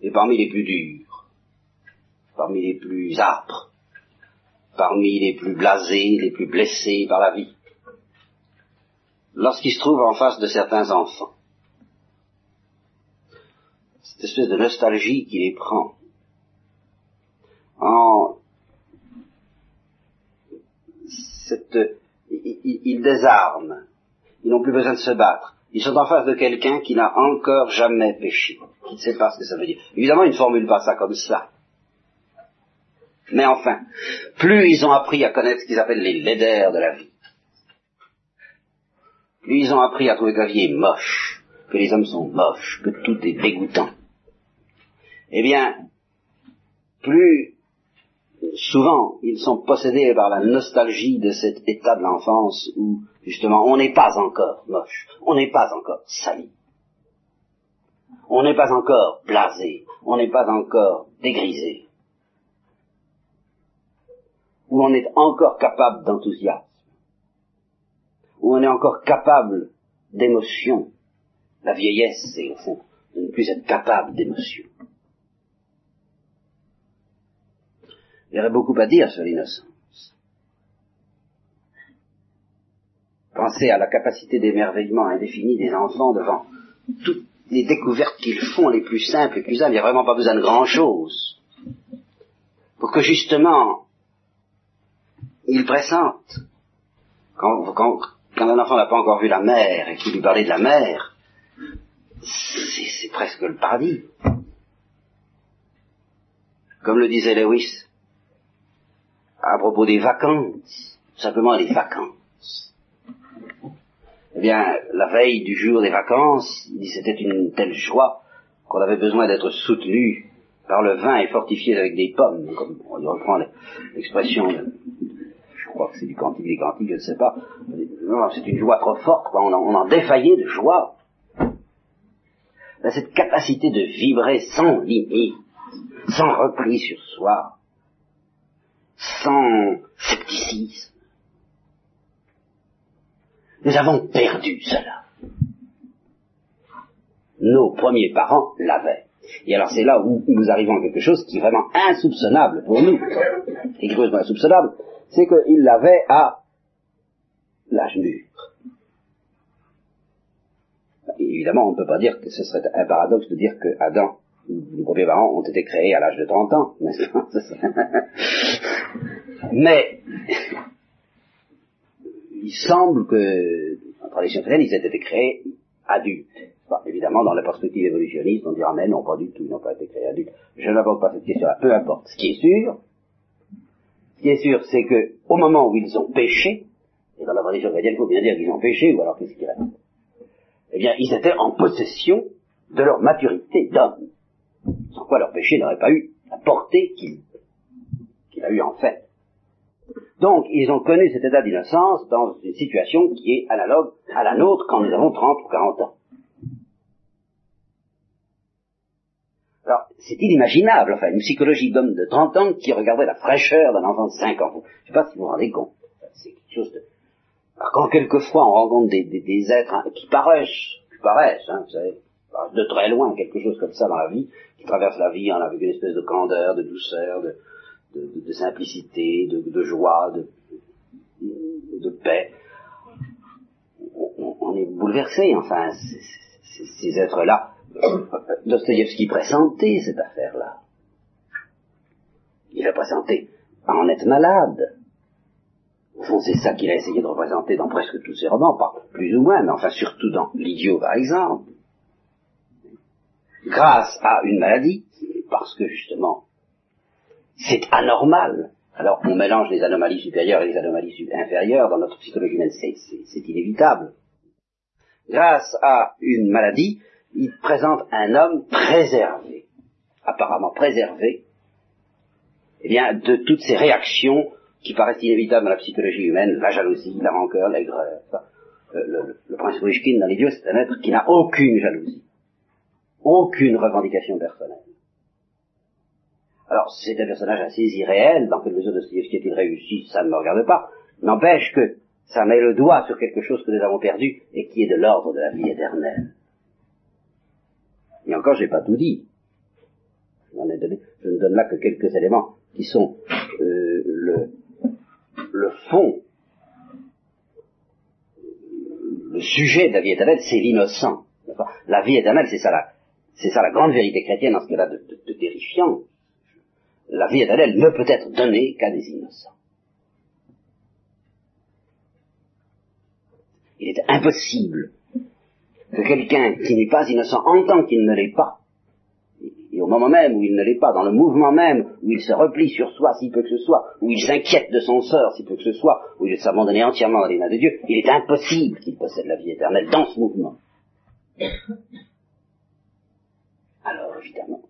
et parmi les plus durs, parmi les plus âpres, parmi les plus blasés, les plus blessés par la vie, lorsqu'ils se trouvent en face de certains enfants. Cette espèce de nostalgie qui les prend en cette, ils, ils désarment, ils n'ont plus besoin de se battre, ils sont en face de quelqu'un qui n'a encore jamais péché, qui ne sait pas ce que ça veut dire. Évidemment, ils ne formulent pas ça comme ça. Mais enfin, plus ils ont appris à connaître ce qu'ils appellent les laideurs de la vie, plus ils ont appris à trouver que la vie est moche, que les hommes sont moches, que tout est dégoûtant, eh bien, plus souvent ils sont possédés par la nostalgie de cet état de l'enfance où justement on n'est pas encore moche, on n'est pas encore sali, on n'est pas encore blasé, on n'est pas encore dégrisé, où on est encore capable d'enthousiasme, où on est encore capable d'émotion. La vieillesse, c'est au fond de ne plus être capable d'émotion. Il y aurait beaucoup à dire sur l'innocence. Pensez à la capacité d'émerveillement indéfinie des enfants devant toutes les découvertes qu'ils font, les plus simples, les plus simples. Il n'y a vraiment pas besoin de grand-chose. Pour que justement, ils pressentent. Quand, quand, un enfant n'a pas encore vu la mer et qu'il lui parlait de la mer, c'est presque le paradis. Comme le disait Lewis, à propos des vacances, simplement les vacances. Eh bien, la veille du jour des vacances, il dit c'était une telle joie qu'on avait besoin d'être soutenu par le vin et fortifié avec des pommes, comme on y reprend l'expression, je crois que c'est du cantique des cantiques, je ne sais pas. C'est une joie trop forte, On, en, défaillait de joie. Cette capacité de vibrer sans limite, sans repli sur soi, sans scepticisme. Nous avons perdu cela. Nos premiers parents l'avaient. Et alors c'est là où nous arrivons à quelque chose qui est vraiment insoupçonnable pour nous. Et quelque chose d'insoupçonnable, c'est qu'il l'avait à l'âge mûr. Évidemment, on ne peut pas dire que ce serait un paradoxe de dire que Adam, les premiers parents, ont été créés à l'âge de 30 ans, n'est-ce pas? Mais, il semble que, en tradition chrétienne, ils aient été créés adultes. évidemment, dans la perspective évolutionniste, on dira, mais non, pas du tout, ils n'ont pas été créés adultes. Je n'aborde pas cette question-là, peu importe. Ce qui est sûr, ce qui est sûr, c'est que, au moment où ils ont péché, et dans la tradition chrétienne, il faut bien dire qu'ils ont péché, ou alors qu'est-ce qu'il reste? Eh bien, ils étaient en possession de leur maturité d'homme. Sans quoi leur péché n'aurait pas eu la portée a eu en fait. Donc, ils ont connu cet état d'innocence dans une situation qui est analogue à la nôtre quand nous avons 30 ou 40 ans. Alors, c'est inimaginable, enfin, une psychologie d'homme de 30 ans qui regardait la fraîcheur d'un enfant de 5 ans. Je ne sais pas si vous vous rendez compte. C'est quelque chose de... Alors, quand quelquefois on rencontre des, êtres hein, qui paraissent, qui paraissent, hein, vous savez, de très loin, quelque chose comme ça dans la vie, qui traversent la vie avec une espèce de candeur, de douceur, de, de, simplicité, de, joie, de, paix. On, on, est bouleversé, enfin, ces êtres-là. Dostoïevski pressentait cette affaire-là. Il a présenté en être malade. Au fond, c'est ça qu'il a essayé de représenter dans presque tous ses romans, pas plus ou moins, mais enfin surtout dans L'idiot, par exemple. Grâce à une maladie, parce que justement c'est anormal. Alors on mélange les anomalies supérieures et les anomalies inférieures dans notre psychologie humaine, c'est inévitable. Grâce à une maladie, il présente un homme préservé, apparemment préservé, eh bien, de toutes ces réactions qui paraissent inévitables dans la psychologie humaine, la jalousie, la rancœur, l'aigreur. Le, le, le, prince Wishkin dans l'idiot, c'est un être qui n'a aucune jalousie, aucune revendication personnelle. Alors, c'est un personnage assez irréel, dans quelle mesure Dostoevsky est-il réussi, ça ne me regarde pas. N'empêche que ça met le doigt sur quelque chose que nous avons perdu et qui est de l'ordre de la vie éternelle. Et encore, je n'ai pas tout dit. Je, ne donne là que quelques éléments qui sont euh, le, le fond, le sujet de la vie éternelle, c'est l'innocent. La vie éternelle, c'est ça la, c'est ça la grande vérité chrétienne dans ce cas-là de, de, de terrifiant la vie éternelle ne peut être donnée qu'à des innocents. Il est impossible que quelqu'un qui n'est pas innocent entend qu'il ne l'est pas, et au moment même où il ne l'est pas, dans le mouvement même où il se replie sur soi si peu que ce soit, où il s'inquiète de son sort si peu que ce soit, où il s'abandonne entièrement dans les mains de Dieu, il est impossible qu'il possède la vie éternelle dans ce mouvement. Alors évidemment,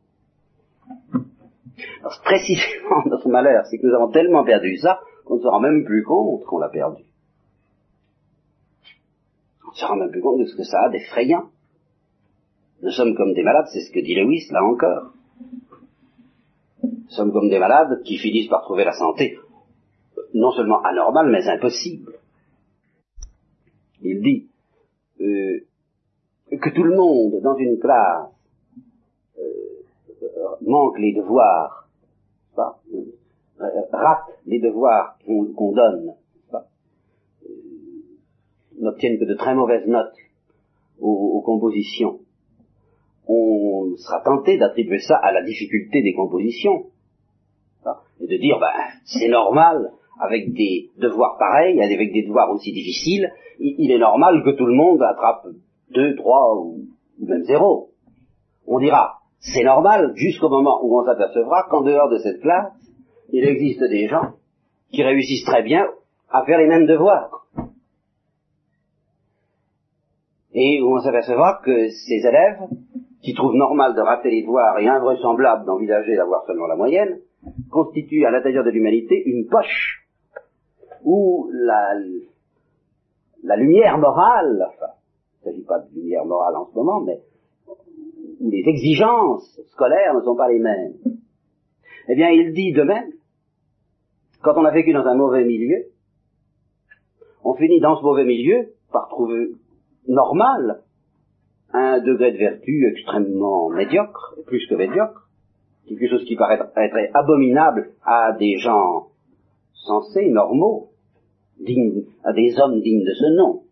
alors, précisément, notre malheur, c'est que nous avons tellement perdu ça qu'on ne se rend même plus compte qu'on l'a perdu. On ne se rend même plus compte de ce que ça a d'effrayant. Nous sommes comme des malades, c'est ce que dit Lewis, là encore. Nous sommes comme des malades qui finissent par trouver la santé non seulement anormale, mais impossible. Il dit euh, que tout le monde dans une classe euh, manque les devoirs euh, rate les devoirs qu'on donne, euh, n'obtiennent que de très mauvaises notes aux, compositions, on sera tenté d'attribuer ça à la difficulté des compositions. Et de dire, ben, c'est normal, avec des devoirs pareils, avec des devoirs aussi difficiles, il, est normal que tout le monde attrape deux, trois ou même zéro. On dira, c'est normal jusqu'au moment où on s'apercevra qu'en dehors de cette classe, il existe des gens qui réussissent très bien à faire les mêmes devoirs. Et où on s'apercevra que ces élèves, qui trouvent normal de rater les devoirs et invraisemblable d'envisager d'avoir seulement la moyenne, constituent à l'intérieur de l'humanité une poche où la, la lumière morale, enfin, il ne s'agit pas de lumière morale en ce moment, mais où les exigences scolaires ne sont pas les mêmes. Eh bien, il dit de même, quand on a vécu dans un mauvais milieu, on finit dans ce mauvais milieu par trouver normal un degré de vertu extrêmement médiocre, plus que médiocre, quelque chose qui paraît être abominable à des gens sensés, normaux, dignes, à des hommes dignes de ce nom.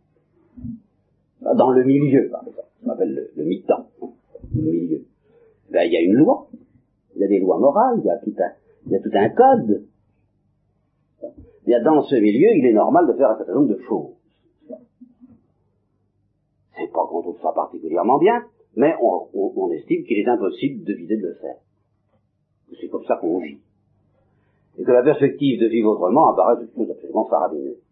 Dans le milieu, par exemple, on appelle le, le mi-temps, milieu. Ben, il y a une loi, il y a des lois morales, il y a tout un, il y a tout un code. Dans ce milieu, il est normal de faire un certain nombre de choses. C'est pas qu'on trouve ça particulièrement bien, mais on, estime qu'il est impossible de vider de le faire. C'est comme ça qu'on vit. Et que la perspective de vivre autrement apparaît de chose absolument farabineuse.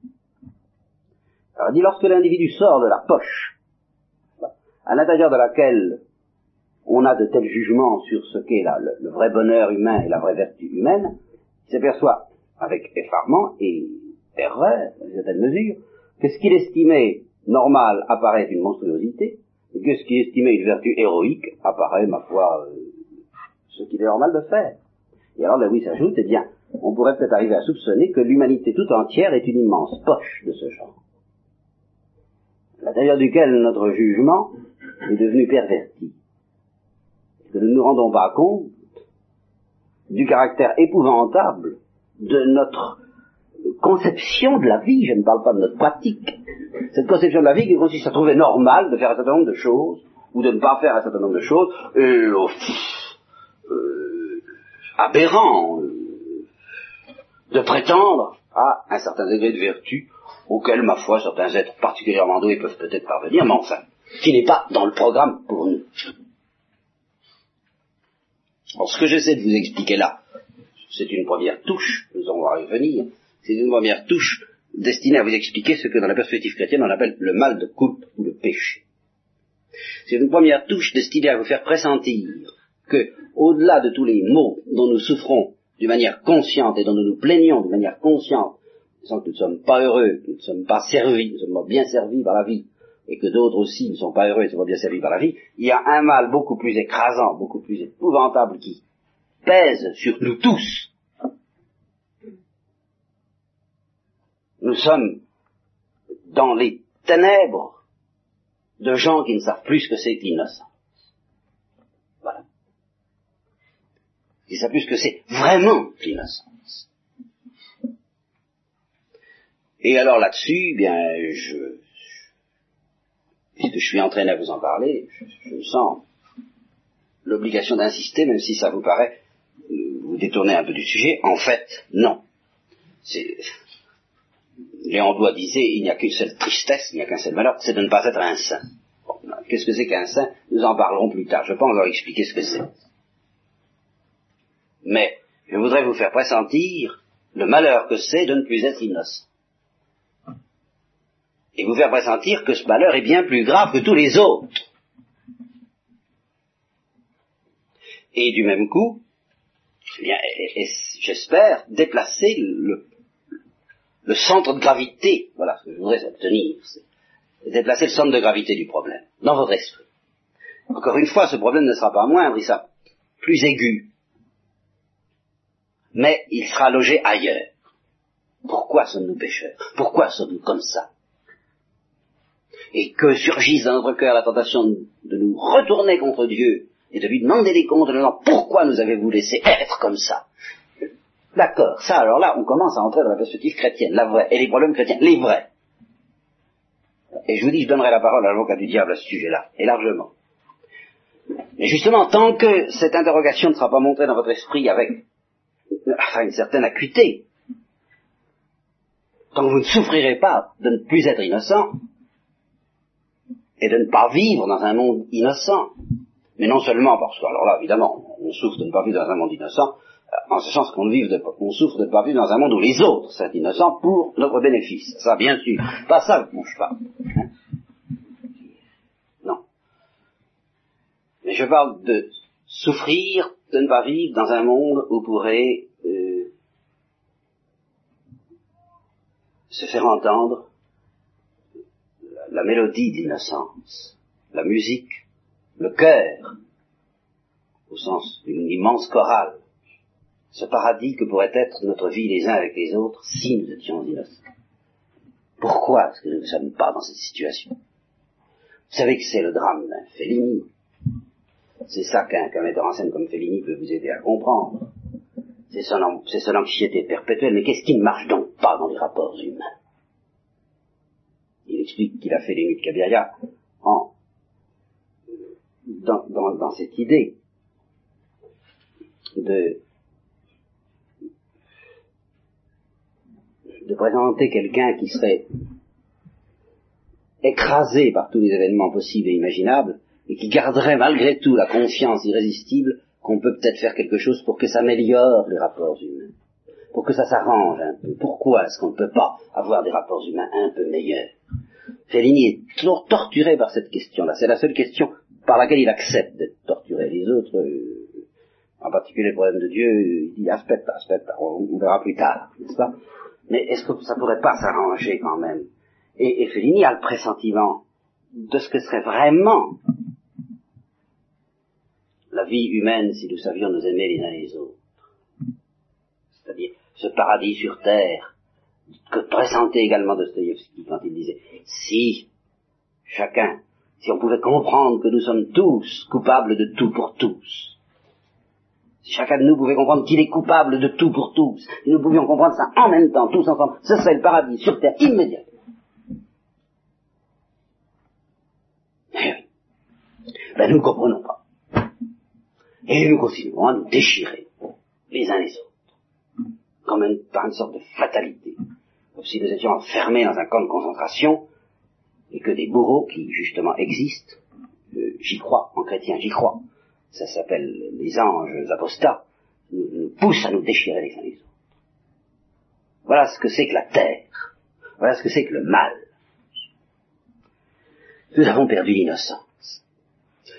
Alors, il dit, lorsque l'individu sort de la poche, à l'intérieur de laquelle on a de tels jugements sur ce qu'est le, vrai bonheur humain et la vraie vertu humaine, il s'aperçoit avec effarement et erreur, dans une certaine mesure, que ce qu'il estimait normal apparaît une monstruosité, et que ce qu'il estimait une vertu héroïque apparaît, ma foi, euh, ce qu'il est normal de faire. Et alors là, oui, s'ajoute, eh bien, on pourrait peut-être arriver à soupçonner que l'humanité tout entière est une immense poche de ce genre, à l'intérieur duquel notre jugement est devenu perverti que nous ne nous rendons pas compte du caractère épouvantable de notre conception de la vie, je ne parle pas de notre pratique, cette conception de la vie qui consiste à trouver normal de faire un certain nombre de choses, ou de ne pas faire un certain nombre de choses, euh, euh, aberrant euh, de prétendre à un certain degré de vertu auquel, ma foi, certains êtres particulièrement doués peuvent peut-être parvenir, mais enfin, qui n'est pas dans le programme pour nous. Alors, ce que j'essaie de vous expliquer là, c'est une première touche, nous allons y revenir, c'est une première touche destinée à vous expliquer ce que dans la perspective chrétienne on appelle le mal de coupe ou le péché. C'est une première touche destinée à vous faire pressentir que, au-delà de tous les maux dont nous souffrons d'une manière consciente et dont nous nous plaignons d'une manière consciente, disant que nous ne sommes pas heureux, que nous ne sommes pas servis, nous sommes bien servis par la vie, et que d'autres aussi ne sont pas heureux et sont pas bien servis par la vie, il y a un mal beaucoup plus écrasant, beaucoup plus épouvantable qui pèse sur nous tous. Nous sommes dans les ténèbres de gens qui ne savent plus ce que c'est l'innocence. Voilà. Ils savent plus ce que c'est vraiment l'innocence. Et alors là-dessus, bien, je, puisque je suis entraîné à vous en parler, je, je sens l'obligation d'insister, même si ça vous paraît euh, vous détourner un peu du sujet. En fait, non. Léon Doigt disait, il n'y a qu'une seule tristesse, il n'y a qu'un seul malheur, c'est de ne pas être un saint. Bon, Qu'est-ce que c'est qu'un saint? Nous en parlerons plus tard. Je pas encore expliquer ce que c'est. Mais je voudrais vous faire pressentir le malheur que c'est de ne plus être innocent et vous faire pressentir que ce malheur est bien plus grave que tous les autres. Et du même coup, eh j'espère déplacer le, centre de gravité, voilà ce que je voudrais obtenir, déplacer le centre de gravité du problème, dans votre esprit. Encore une fois, ce problème ne sera pas moindre, il plus aigu, mais il sera logé ailleurs. Pourquoi sommes-nous pécheurs? Pourquoi sommes-nous comme ça? Et que surgisse dans notre cœur la tentation de nous retourner contre Dieu et de lui demander des comptes disant pourquoi nous avez-vous laissé être comme ça? D'accord, ça alors là, on commence à entrer dans la perspective chrétienne, la vraie, et les problèmes chrétiens, les vrais. Et je vous dis, je donnerai la parole à l'avocat du diable à ce sujet-là, et largement. Mais justement, tant que cette interrogation ne sera pas montrée dans votre esprit avec enfin, une certaine acuité, tant que vous ne souffrirez pas de ne plus être innocent, et de ne pas vivre dans un monde innocent. Mais non seulement parce que, alors là, évidemment, on souffre de ne pas vivre dans un monde innocent, euh, en ce sens qu'on on souffre de ne pas vivre dans un monde où les autres sont innocents pour notre bénéfice. Ça, bien sûr. Pas ça, bouge pas. Hein. non. Mais je parle de souffrir de ne pas vivre dans un monde où pourrait euh, se faire entendre la mélodie de l'innocence, la musique, le cœur, au sens d'une immense chorale, ce paradis que pourrait être notre vie les uns avec les autres si nous étions innocents. Pourquoi est-ce que nous ne sommes pas dans cette situation? Vous savez que c'est le drame d'un Fellini. C'est ça qu'un metteur en scène comme Fellini peut vous aider à comprendre. C'est son, anxiété perpétuelle. Mais qu'est-ce qui ne marche donc pas dans les rapports humains? Explique qu'il a fait les Cabiria en, dans, dans, dans cette idée de de présenter quelqu'un qui serait écrasé par tous les événements possibles et imaginables, et qui garderait malgré tout la confiance irrésistible qu'on peut peut-être faire quelque chose pour que ça améliore les rapports humains, pour que ça s'arrange un peu. Pourquoi est-ce qu'on ne peut pas avoir des rapports humains un peu meilleurs? Fellini est toujours torturé par cette question-là. C'est la seule question par laquelle il accepte d'être torturé. Les autres, euh, en particulier le problème de Dieu, il dit aspecte, aspecte, on verra plus tard, n'est-ce pas? Mais est-ce que ça pourrait pas s'arranger quand même? Et, et Fellini a le pressentiment de ce que serait vraiment la vie humaine si nous savions nous aimer les uns les autres. C'est-à-dire ce paradis sur terre que pressentait également Dostoïevski quand il disait si chacun, si on pouvait comprendre que nous sommes tous coupables de tout pour tous, si chacun de nous pouvait comprendre qu'il est coupable de tout pour tous, si nous pouvions comprendre ça en même temps, tous ensemble, ce serait le paradis sur terre immédiat. Eh. Ben, nous ne comprenons pas. Et nous continuons à nous déchirer les uns les autres, comme une, par une sorte de fatalité, comme si nous étions enfermés dans un camp de concentration et que des bourreaux qui justement existent, j'y crois, en chrétien j'y crois, ça s'appelle les anges apostats, nous, poussent à nous déchirer les uns les autres. Voilà ce que c'est que la terre. Voilà ce que c'est que le mal. Nous avons perdu l'innocence.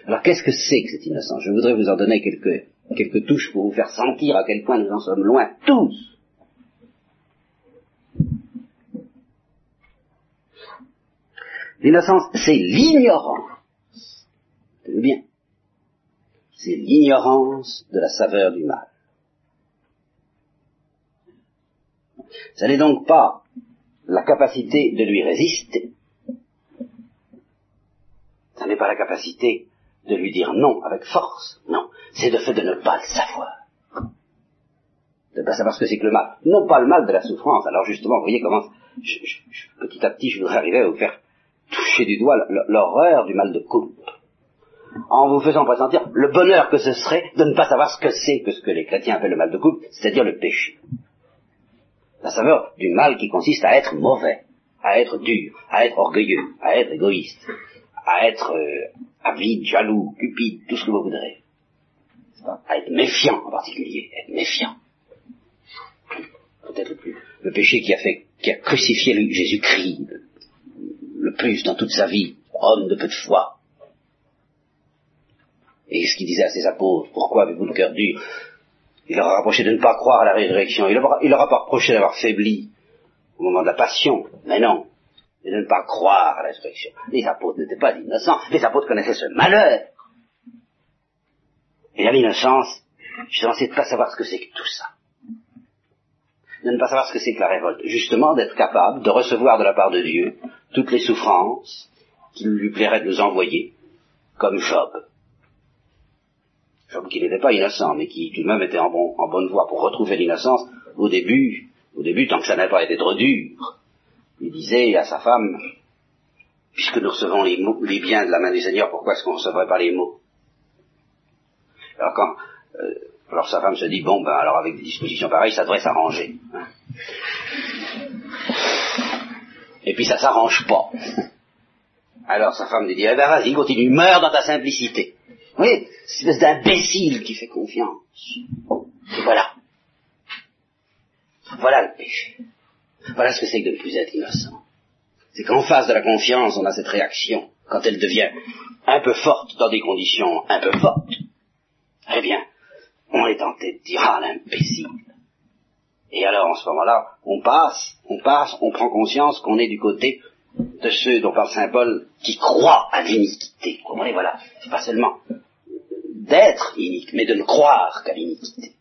Alors qu'est-ce que c'est que cette innocence? Je voudrais vous en donner quelques, quelques touches pour vous faire sentir à quel point nous en sommes loin, tous. L'innocence, c'est l'ignorance. Bien? C'est l'ignorance de la saveur du mal. Ce n'est donc pas la capacité de lui résister, ce n'est pas la capacité de lui dire non avec force, non, c'est le fait de ne pas le savoir. De ne pas savoir ce que c'est que le mal. Non pas le mal de la souffrance. Alors justement, vous voyez comment, petit à petit, je voudrais arriver à vous faire toucher du doigt l'horreur du mal de coupe en vous faisant pressentir le bonheur que ce serait de ne pas savoir ce que c'est que ce que les chrétiens appellent le mal de couple, c'est-à-dire le péché. La saveur du mal qui consiste à être mauvais, à être dur, à être orgueilleux, à être égoïste, à être euh, avide, jaloux, cupide, tout ce que vous voudrez. À être méfiant en particulier, être méfiant. Peut-être plus. Le péché qui a fait, qui a crucifié Jésus-Christ plus dans toute sa vie, homme de peu de foi, et ce qu'il disait à ses apôtres, pourquoi avez-vous le cœur dur? Il leur a reproché de ne pas croire à la résurrection. Il leur, a pas reproché d'avoir faibli au moment de la passion. Mais non. De ne pas croire à la résurrection. Les apôtres n'étaient pas innocents. Les apôtres connaissaient ce malheur. Et l'innocence, justement, c'est de ne pas savoir ce que c'est que tout ça. De ne pas savoir ce que c'est que la révolte. Justement, d'être capable de recevoir de la part de Dieu toutes les souffrances qu'il lui plairait de nous envoyer, comme Job. Job qui n'était pas innocent, mais qui tout de même était en, bonne voie pour retrouver l'innocence, au début, au début, tant que ça n'avait pas été trop dur, il disait à sa femme, puisque nous recevons les, biens de la main du Seigneur, pourquoi est-ce qu'on ne recevrait pas les mots? Alors quand, euh, alors sa femme se dit, bon, ben alors avec des dispositions pareilles, ça devrait s'arranger. Et puis ça s'arrange pas. Alors sa femme lui dit, eh ben vas-y, continue, meurs dans ta simplicité. Oui, cette espèce d'imbécile qui fait confiance. Et voilà. Voilà le péché. Voilà ce que c'est que de ne plus être innocent. C'est qu'en face de la confiance, on a cette réaction, quand elle devient un peu forte dans des conditions un peu fortes. Eh bien, on est tenté de dire, ah, l'imbécile. Et alors, en ce moment-là, on passe, on passe, on prend conscience qu'on est du côté de ceux dont parle Saint Paul qui croient à l'iniquité. Vous comprenez, voilà? C'est pas seulement d'être inique, mais de ne croire qu'à l'iniquité.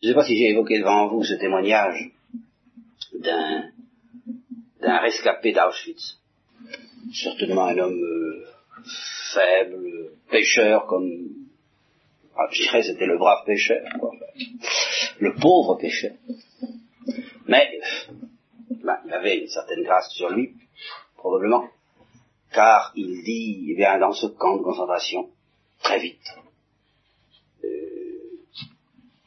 Je ne sais pas si j'ai évoqué devant vous ce témoignage d'un d'un rescapé d'Auschwitz. Certainement un homme euh, faible, pêcheur comme... Ah, je dirais c'était le brave pêcheur, quoi. le pauvre pêcheur. Mais ben, il avait une certaine grâce sur lui, probablement, car il dit, eh bien, dans ce camp de concentration, très vite, euh,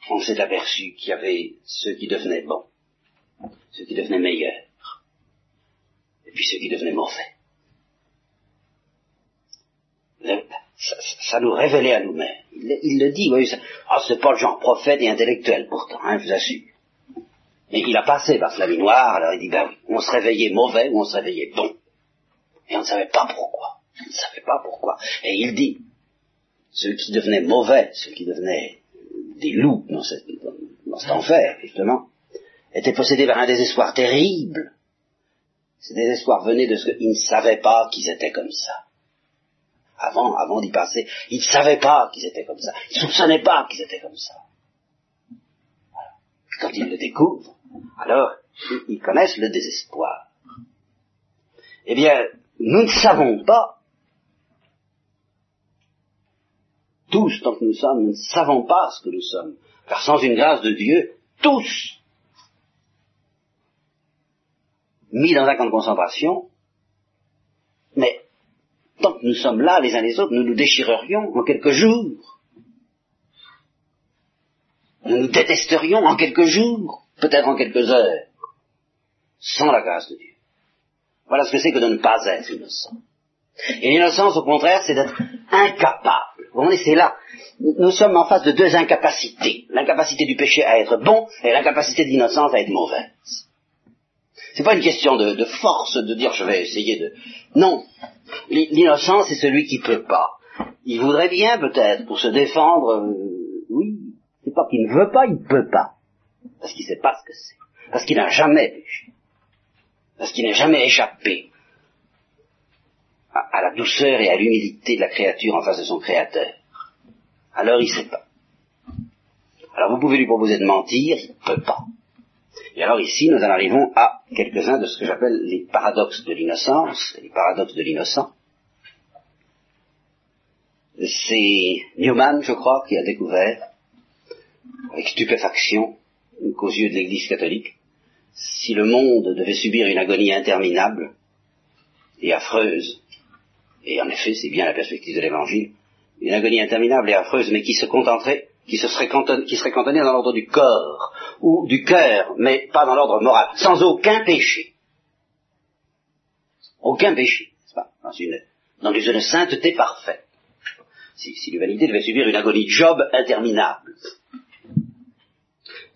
on s'est aperçu qu'il y avait ceux qui devenaient bons, ceux qui devenaient meilleurs, et puis ceux qui devenaient mauvais. Ça, nous révélait à nous-mêmes. Il, le dit, oui, ah, c'est pas le genre prophète et intellectuel pourtant, hein, je vous assure. Mais il a passé par ce lavinoir, alors il dit, ben on se réveillait mauvais ou on se réveillait bon. Et on ne savait pas pourquoi. On ne savait pas pourquoi. Et il dit, ceux qui devenaient mauvais, ceux qui devenaient des loups dans, cet enfer, justement, étaient possédés par un désespoir terrible. Ce désespoir venait de ce qu'ils ne savaient pas qu'ils étaient comme ça. Avant, avant d'y passer, ils ne savaient pas qu'ils étaient comme ça. Ils ne soupçonnaient pas qu'ils étaient comme ça. Quand ils le découvrent, alors ils connaissent le désespoir. Eh bien, nous ne savons pas, tous tant que nous sommes, nous ne savons pas ce que nous sommes, car sans une grâce de Dieu, tous, mis dans un camp de concentration, tant que nous sommes là les uns les autres, nous nous déchirerions en quelques jours. Nous nous détesterions en quelques jours, peut-être en quelques heures, sans la grâce de Dieu. Voilà ce que c'est que de ne pas être innocent. Et l'innocence, au contraire, c'est d'être incapable. Vous voyez, c'est là. Nous sommes en face de deux incapacités. L'incapacité du péché à être bon et l'incapacité de l'innocence à être mauvaise. C'est pas une question de, force de dire je vais essayer de. Non. L'innocence, c'est celui qui peut pas. Il voudrait bien peut-être pour se défendre. Euh, oui. C'est pas qu'il ne veut pas, il ne peut pas. Parce qu'il sait pas ce que c'est. Parce qu'il n'a jamais péché parce qu'il n'a jamais échappé à, la douceur et à l'humilité de la créature en face de son créateur. Alors il sait pas. Alors vous pouvez lui proposer de mentir, il ne peut pas. Et alors ici, nous en arrivons à quelques-uns de ce que j'appelle les paradoxes de l'innocence, les paradoxes de l'innocent. C'est Newman, je crois, qui a découvert, avec stupéfaction, qu'aux yeux de l'Église catholique, si le monde devait subir une agonie interminable et affreuse, et en effet c'est bien la perspective de l'Évangile, une agonie interminable et affreuse, mais qui se contenterait, qui, se serait, qui serait cantonnée dans l'ordre du corps, ou du cœur, mais pas dans l'ordre moral, sans aucun péché. Aucun péché, n'est-ce pas? Dans une, dans une sainteté parfaite. Si, si l'humanité devait subir une agonie Job interminable,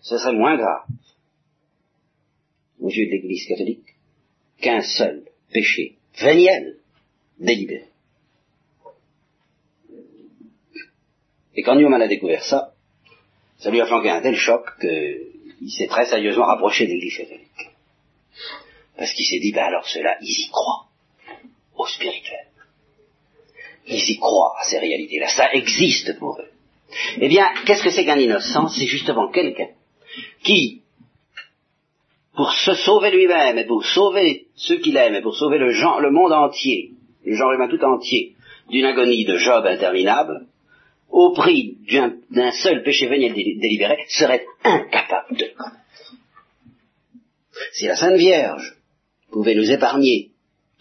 ce serait moins grave aux yeux de l'Église catholique qu'un seul péché véniel délibéré. Et quand Newman a découvert ça, ça lui a flanqué un tel choc qu'il s'est très sérieusement rapproché de l'Église catholique. Parce qu'il s'est dit, ben alors ceux-là, ils y croient au spirituel. Ils y croient à ces réalités-là. Ça existe pour eux. Eh bien, qu'est-ce que c'est qu'un innocent? C'est justement quelqu'un qui, pour se sauver lui-même et pour sauver ceux qu'il aime et pour sauver le, genre, le monde entier, le genre humain tout entier, d'une agonie de Job interminable, au prix d'un seul péché véniel délibéré, serait incapable de le connaître. Si la Sainte Vierge pouvait nous épargner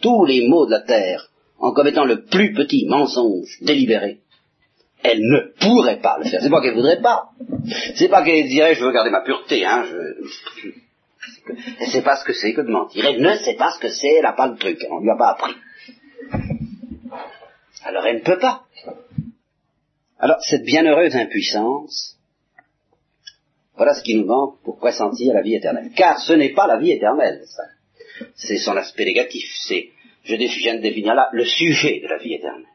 tous les maux de la terre en commettant le plus petit mensonge délibéré, elle ne pourrait pas le faire. C'est pas qu'elle voudrait pas. C'est pas qu'elle dirait je veux garder ma pureté, hein, elle ne sait pas ce que c'est que de mentir. Elle ne sait pas ce que c'est, elle n'a pas le truc, on ne lui a pas appris. Alors elle ne peut pas. Alors cette bienheureuse impuissance, voilà ce qui nous manque pour pressentir la vie éternelle. Car ce n'est pas la vie éternelle, ça. C'est son aspect négatif. C'est, je viens de définir là, le sujet de la vie éternelle.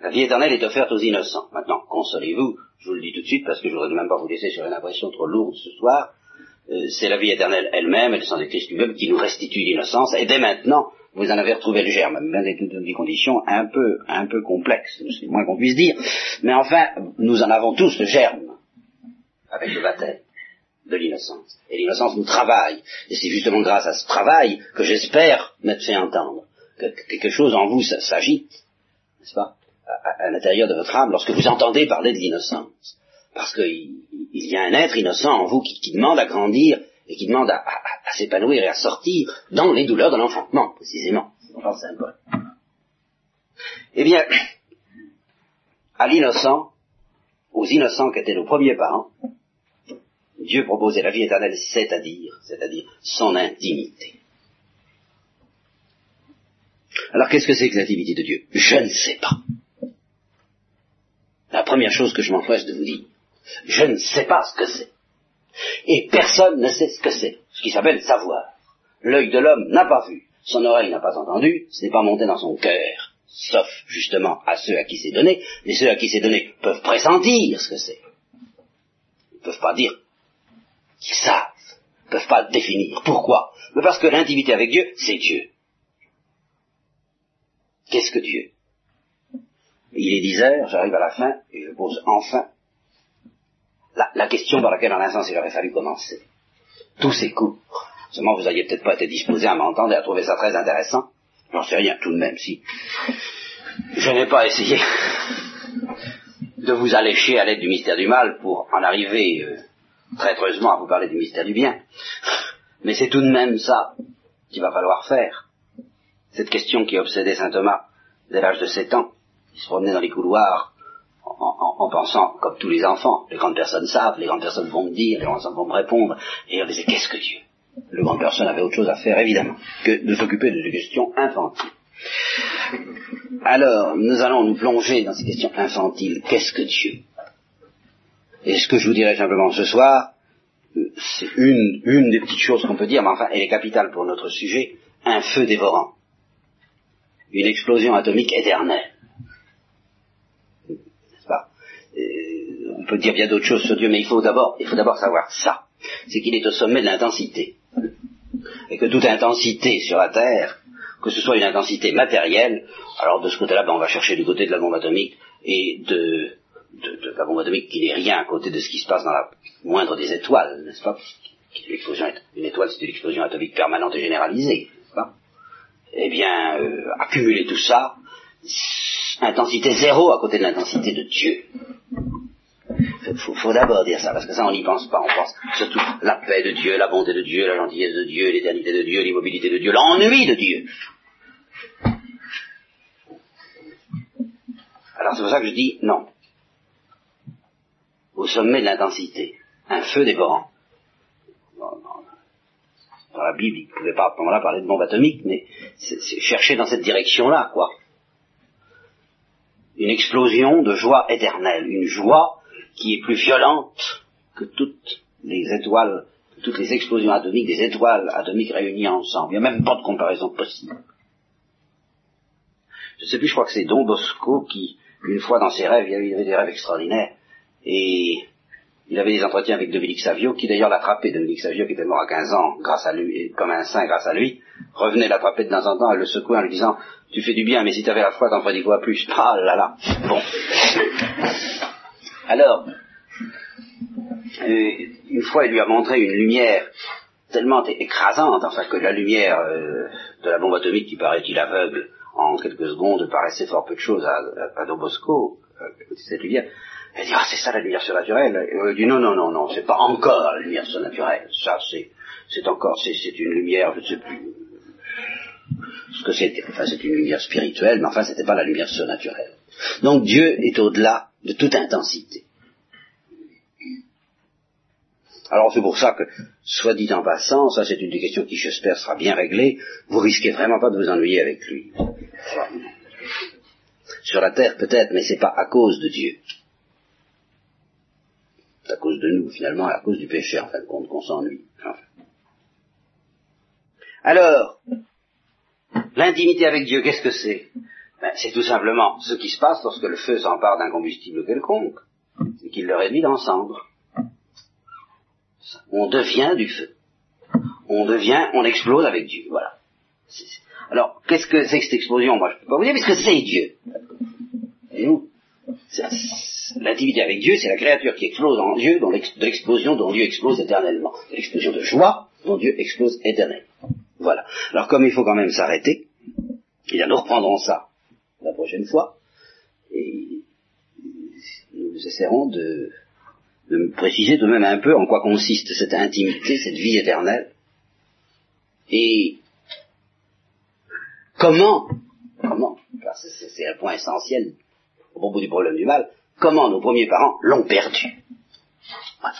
La vie éternelle est offerte aux innocents. Maintenant, consolez-vous, je vous le dis tout de suite parce que je voudrais même pas vous laisser sur une impression trop lourde ce soir. Euh, c'est la vie éternelle elle-même, elle le sang de Christ lui-même qui nous restitue l'innocence, et dès maintenant, vous en avez retrouvé le germe, même dans des conditions un peu, un peu complexes, c'est moins qu'on puisse dire, mais enfin, nous en avons tous le germe, avec le baptême. de l'innocence. Et l'innocence nous travaille. Et c'est justement grâce à ce travail que j'espère m'être fait entendre. Que, quelque chose en vous s'agite, n'est-ce pas, à, l'intérieur de votre âme lorsque vous entendez parler de l'innocence. Parce qu'il y a un être innocent en vous qui, demande à grandir et qui demande à, s'épanouir et à sortir dans les douleurs de l'enfantement, précisément. C'est symbole. Eh bien, à l'innocent, aux innocents qui étaient nos premiers parents, Dieu proposait la vie éternelle, c'est-à-dire, c'est-à-dire son intimité. Alors qu'est-ce que c'est que l'intimité de Dieu? Je ne sais pas. La première chose que je m'empresse de vous dire, je ne sais pas ce que c'est. Et personne ne sait ce que c'est, ce qui s'appelle savoir. L'œil de l'homme n'a pas vu, son oreille n'a pas entendu, ce n'est pas monté dans son cœur, sauf justement à ceux à qui c'est donné, mais ceux à qui c'est donné peuvent pressentir ce que c'est. Ils ne peuvent pas dire qu'ils savent, ne peuvent pas définir. Pourquoi Mais Parce que l'intimité avec Dieu, c'est Dieu. Qu'est-ce que Dieu? Il est 10 heures, j'arrive à la fin, et je pose enfin la, question par laquelle, en un sens, il aurait fallu commencer. Tous ces cours. Seulement, vous n'auriez peut-être pas été disposé à m'entendre et à trouver ça très intéressant. J'en sais rien, tout de même, si. Je n'ai pas essayé de vous allécher à l'aide du mystère du mal pour en arriver euh, traîtreusement à vous parler du mystère du bien. Mais c'est tout de même ça qu'il va falloir faire. Cette question qui obsédait saint Thomas dès l'âge de sept ans, il se promenait dans les couloirs en, pensant, comme tous les enfants, les grandes personnes savent, les grandes personnes vont me dire, les grandes personnes vont me répondre, et on disait, qu'est-ce que Dieu? Les grandes personnes avaient autre chose à faire, évidemment, que de s'occuper de ces questions infantiles. Alors, nous allons nous plonger dans ces questions infantiles. Qu'est-ce que Dieu? Et ce que je vous dirai simplement ce soir, c'est une, une des petites choses qu'on peut dire, mais enfin, elle est capitale pour notre sujet, un feu dévorant. Une explosion atomique éternelle. Euh, on peut dire bien d'autres choses sur Dieu, mais il faut d'abord, savoir ça. C'est qu'il est au sommet de l'intensité. Et que toute intensité sur la Terre, que ce soit une intensité matérielle, alors de ce côté-là, ben, on va chercher du côté de la bombe atomique et de, de, la bombe atomique qui n'est rien à côté de ce qui se passe dans la moindre des étoiles, n'est-ce pas? Une étoile, c'est une explosion atomique permanente et généralisée, n'est-ce pas? Eh bien, euh, accumuler tout ça, intensité zéro à côté de l'intensité de Dieu. Il faut, d'abord dire ça, parce que ça on n'y pense pas, on pense surtout la paix de Dieu, la bonté de Dieu, la gentillesse de Dieu, l'éternité de Dieu, l'immobilité de Dieu, l'ennui de Dieu. Alors c'est pour ça que je dis non. Au sommet de l'intensité, un feu dévorant. Dans la Bible, il ne pouvait pas à ce moment-là parler de bombe atomique, mais c'est chercher dans cette direction-là, quoi une explosion de joie éternelle, une joie qui est plus violente que toutes les étoiles, toutes les explosions atomiques des étoiles atomiques réunies ensemble. Il n'y a même pas de comparaison possible. Je ne sais plus, je crois que c'est Don Bosco qui, une fois dans ses rêves, il avait des rêves extraordinaires, et il avait des entretiens avec Dominique Savio, qui d'ailleurs l'attrapait, Dominique Savio, qui était mort à 15 ans, grâce à lui, comme un saint grâce à lui, revenait l'attraper de temps en temps et le secouer en lui disant, tu fais du bien, mais si tu avais la foi, t'en ferais fois plus. Ah là là. Bon. Alors, euh, une fois, il lui a montré une lumière tellement écrasante, enfin que la lumière euh, de la bombe atomique qui paraît-il aveugle en quelques secondes paraissait fort peu de choses à, à, Don Bosco, euh, cette lumière. Elle dit, ah, c'est ça la lumière surnaturelle. Et on dit, non, non, non, non, c'est pas encore la lumière surnaturelle. Ça, c'est, encore, c'est, c'est une lumière, je ne sais plus, ce que c'était. Enfin, c'est une lumière spirituelle, mais enfin, c'était pas la lumière surnaturelle. Donc Dieu est au-delà de toute intensité. Alors c'est pour ça que, soit dit en passant, ça c'est une des questions qui j'espère sera bien réglée, vous risquez vraiment pas de vous ennuyer avec lui. Sur la terre peut-être, mais c'est pas à cause de Dieu. C'est à cause de nous finalement, à cause du péché en fin de compte qu'on s'ennuie. Alors, L'intimité avec Dieu, qu'est-ce que c'est? Ben, C'est tout simplement ce qui se passe lorsque le feu s'empare d'un combustible quelconque et qu'il le réduit en cendres. On devient du feu. On devient, on explose avec Dieu. Voilà. Alors, qu'est-ce que c'est que cette explosion? Moi, je ne peux pas vous dire, puisque c'est Dieu. Et nous, L'intimité avec Dieu, c'est la créature qui explose en Dieu, de l'explosion dont Dieu explose éternellement. L'explosion de joie dont Dieu explose éternellement. Voilà. Alors comme il faut quand même s'arrêter, et bien nous reprendrons ça la prochaine fois, et nous essaierons de, de préciser tout de même un peu en quoi consiste cette intimité, cette vie éternelle, et comment, comment, c'est un point essentiel au propos du problème du mal, comment nos premiers parents l'ont perdu. Voilà.